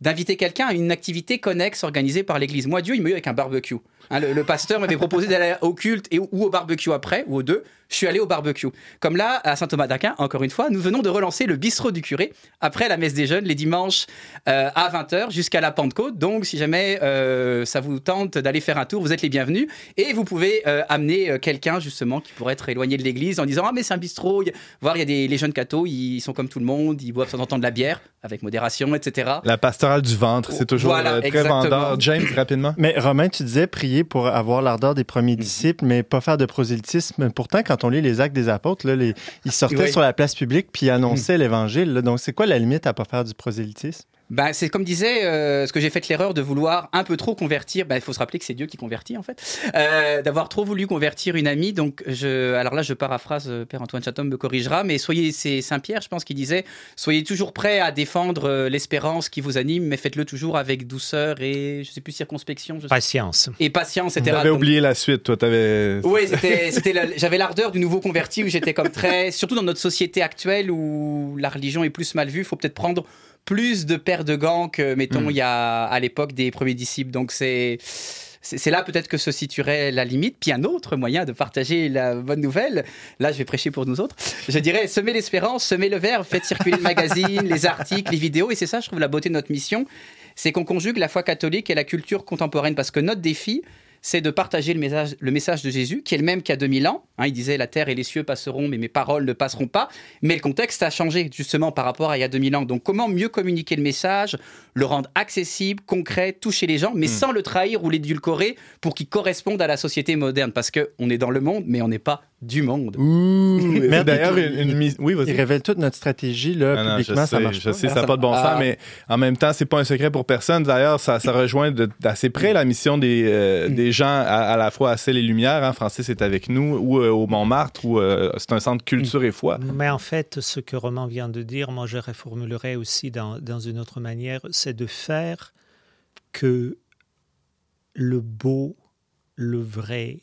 d'inviter quelqu'un à une activité connexe organisée par l'Église. Moi, Dieu, il m'a eu avec un barbecue. Hein, le, le pasteur m'avait proposé d'aller au culte et, ou au barbecue après, ou aux deux. Je suis allé au barbecue. Comme là, à Saint-Thomas d'Aquin, encore une fois, nous venons de relancer le bistrot du curé après la messe des jeunes, les dimanches euh, à 20h jusqu'à la Pentecôte. Donc, si jamais euh, ça vous tente d'aller faire un tour, vous êtes les bienvenus. Et vous pouvez euh, amener quelqu'un, justement, qui pourrait être éloigné de l'église en disant Ah, mais c'est un bistrot. Y Voir, il y a des les jeunes cathos, ils sont comme tout le monde, ils boivent de temps en temps de la bière, avec modération, etc. La pastorale du ventre, c'est toujours Voilà, très exactement. vendeur. James, rapidement. Mais Romain, tu disais prier pour avoir l'ardeur des premiers disciples, mais pas faire de prosélytisme. Pourtant, quand on lit les actes des apôtres, là, les- ils sortaient Oui. sur la place publique puis annonçaient l'évangile. là. Donc, c'est quoi la limite à pas faire du prosélytisme? Ben, c'est comme disait, euh, ce que j'ai fait l'erreur de vouloir un peu trop convertir. Ben, Il faut se rappeler que c'est Dieu qui convertit en fait, Euh, d'avoir trop voulu convertir une amie. Donc, je, alors là, je paraphrase, euh, Père Antoine Chatham me corrigera, mais soyez, c'est Saint Pierre, je pense, qui disait, soyez toujours prêts à défendre euh, l'espérance qui vous anime, mais faites-le toujours avec douceur et je sais plus circonspection, je sais- Patience. et patience, etc. T'avais Donc, oublié la suite, toi. T'avais. oui, c'était, c'était la- j'avais l'ardeur du nouveau converti où j'étais comme très, surtout dans notre société actuelle où la religion est plus mal vue, il faut peut-être prendre plus de paires de gants que, mettons, Mm. il y a à l'époque des premiers disciples. Donc c'est, c'est, là peut-être que se situerait la limite. Puis un autre moyen de partager la bonne nouvelle, là je vais prêcher pour nous autres, je dirais semer l'espérance, semer le verbe, faites circuler le magazine, les articles, les vidéos, et c'est ça, je trouve, la beauté de notre mission, c'est qu'on conjugue la foi catholique et la culture contemporaine, parce que notre défi, c'est de partager le message, le message de Jésus, qui est le même qu'il y a 2000 ans. Hein, il disait La terre et les cieux passeront, mais mes paroles ne passeront pas. Mais le contexte a changé, justement, par rapport à il y a 2000 ans. Donc, comment mieux communiquer le message, le rendre accessible, concret, toucher les gens, mais sans le trahir ou l'édulcorer pour qu'il corresponde à la société moderne? Parce qu'on est dans le monde, mais on n'est pas du monde. Ouh! Mais D'ailleurs, une, une mise. Oui, vas-y. Ils révèlent toute notre stratégie là, Ah non, publiquement, je ça sais, marche je pas. sais, Ah, ça n'a ça- pas de bon sens, mais en même temps, c'est pas un secret pour personne. D'ailleurs, ça, ça rejoint d'assez près la mission des, euh, Mm. des gens à, à la fois à Celle et Lumière. Hein. Francis est avec nous, ou euh, au Montmartre, où euh, c'est un centre culture et foi. Mais en fait, ce que Roman vient de dire, moi je reformulerais aussi dans, dans une autre manière, c'est de faire que le beau, le vrai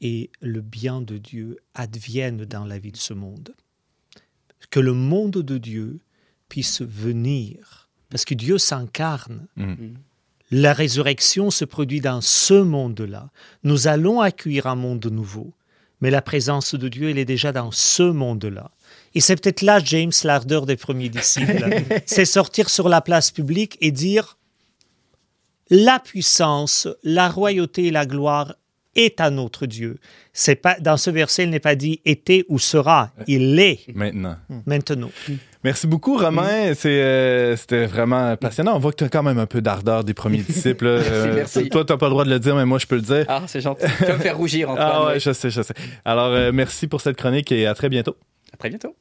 et le bien de Dieu adviennent dans la vie de ce monde. Que le monde de Dieu puisse venir, parce que Dieu s'incarne. Mm. La résurrection se produit dans ce monde-là. Nous allons accueillir un monde nouveau, mais la présence de Dieu, elle est déjà dans ce monde-là. Et c'est peut-être là, James, l'ardeur des premiers disciples. c'est sortir sur la place publique et dire la puissance, la royauté et la gloire est à notre Dieu. C'est pas dans ce verset, il n'est pas dit était ou sera, il est Maintenant. maintenant. Merci beaucoup, Romain. C'est, euh, c'était vraiment passionnant. On voit que tu as quand même un peu d'ardeur des premiers disciples. Euh, merci. Toi, tu n'as pas le droit de le dire, mais moi, je peux le dire. Ah, c'est gentil. Tu vas me faire rougir, Antoine. Ah ouais, ouais. je sais, je sais. Alors, euh, merci pour cette chronique et à très bientôt. À très bientôt.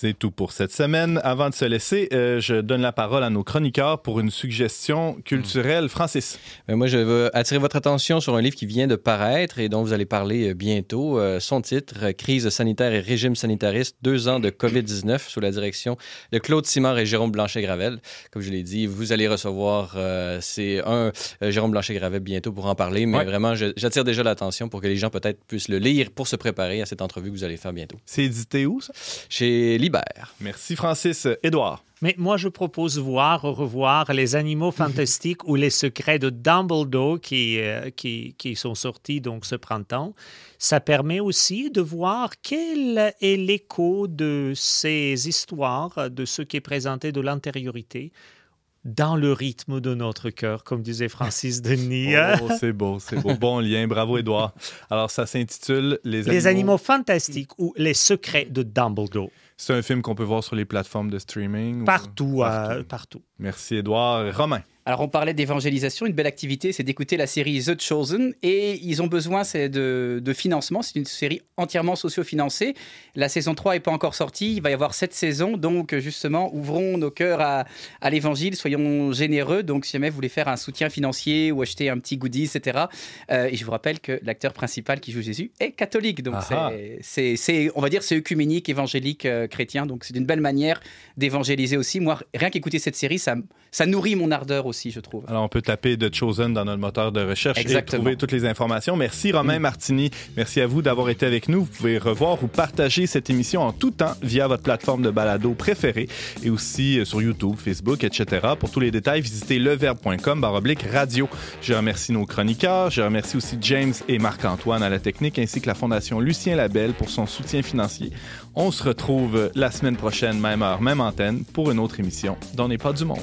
C'est tout pour cette semaine. Avant de se laisser, euh, je donne la parole à nos chroniqueurs pour une suggestion culturelle. Francis. Ben, moi, je veux attirer votre attention sur un livre qui vient de paraître et dont vous allez parler euh, bientôt. Euh, son titre, Crise sanitaire et régime sanitariste, deux ans de COVID-19, sous la direction de Claude Simard et Jérôme Blanchet-Gravel. Comme je l'ai dit, vous allez recevoir, c'est un Jérôme Blanchet-Gravel bientôt pour en parler, mais Ouais. vraiment, j'attire déjà l'attention pour que les gens peut-être puissent le lire pour se préparer à cette entrevue que vous allez faire bientôt. C'est édité où, ça? Chez Libère. Merci, Francis. Édouard. Mais moi, je propose voir, revoir Les Animaux Fantastiques ou Les Secrets de Dumbledore qui, euh, qui, qui sont sortis donc ce printemps. Ça permet aussi de voir quel est l'écho de ces histoires, de ce qui est présenté de l'intériorité, dans le rythme de notre cœur, comme disait Francis Denis. Oh, c'est beau, c'est beau. Bon lien. Bravo, Édouard. Alors, ça s'intitule Les animaux. Les Animaux Fantastiques ou Les Secrets de Dumbledore. C'est un film qu'on peut voir sur les plateformes de streaming. ou- Partout, Partout. euh, partout. Merci, Édouard. Romain. Alors, on parlait d'évangélisation. Une belle activité, c'est d'écouter la série The Chosen. Et ils ont besoin c'est de, de financement. C'est une série entièrement socio-financée. La saison 3 n'est pas encore sortie. Il va y avoir sept saisons. Donc, justement, ouvrons nos cœurs à, à l'évangile. Soyons généreux. Donc, si jamais vous voulez faire un soutien financier ou acheter un petit goodie, etc. Euh, et je vous rappelle que l'acteur principal qui joue Jésus est catholique. Donc, Ah c'est- c'est, c'est- on va dire, c'est œcuménique, évangélique, euh, chrétien. Donc, c'est une belle manière d'évangéliser aussi. Moi, rien qu'écouter cette série, ça, ça nourrit mon ardeur aussi, je trouve. Alors, on peut taper The Chosen dans notre moteur de recherche Exactement. et trouver toutes les informations. Merci, Romain Martini. Merci à vous d'avoir été avec nous. Vous pouvez revoir ou partager cette émission en tout temps via votre plateforme de balado préférée et aussi euh, sur YouTube, Facebook, etc. Pour tous les détails, visitez leverbe.com baroblique radio. Je remercie nos chroniqueurs. Je remercie aussi James et Marc-Antoine à la technique ainsi que la Fondation Lucien Labelle pour son soutien financier. On se retrouve la semaine prochaine, même heure, même antenne, pour une autre émission dans n'est pas du monde.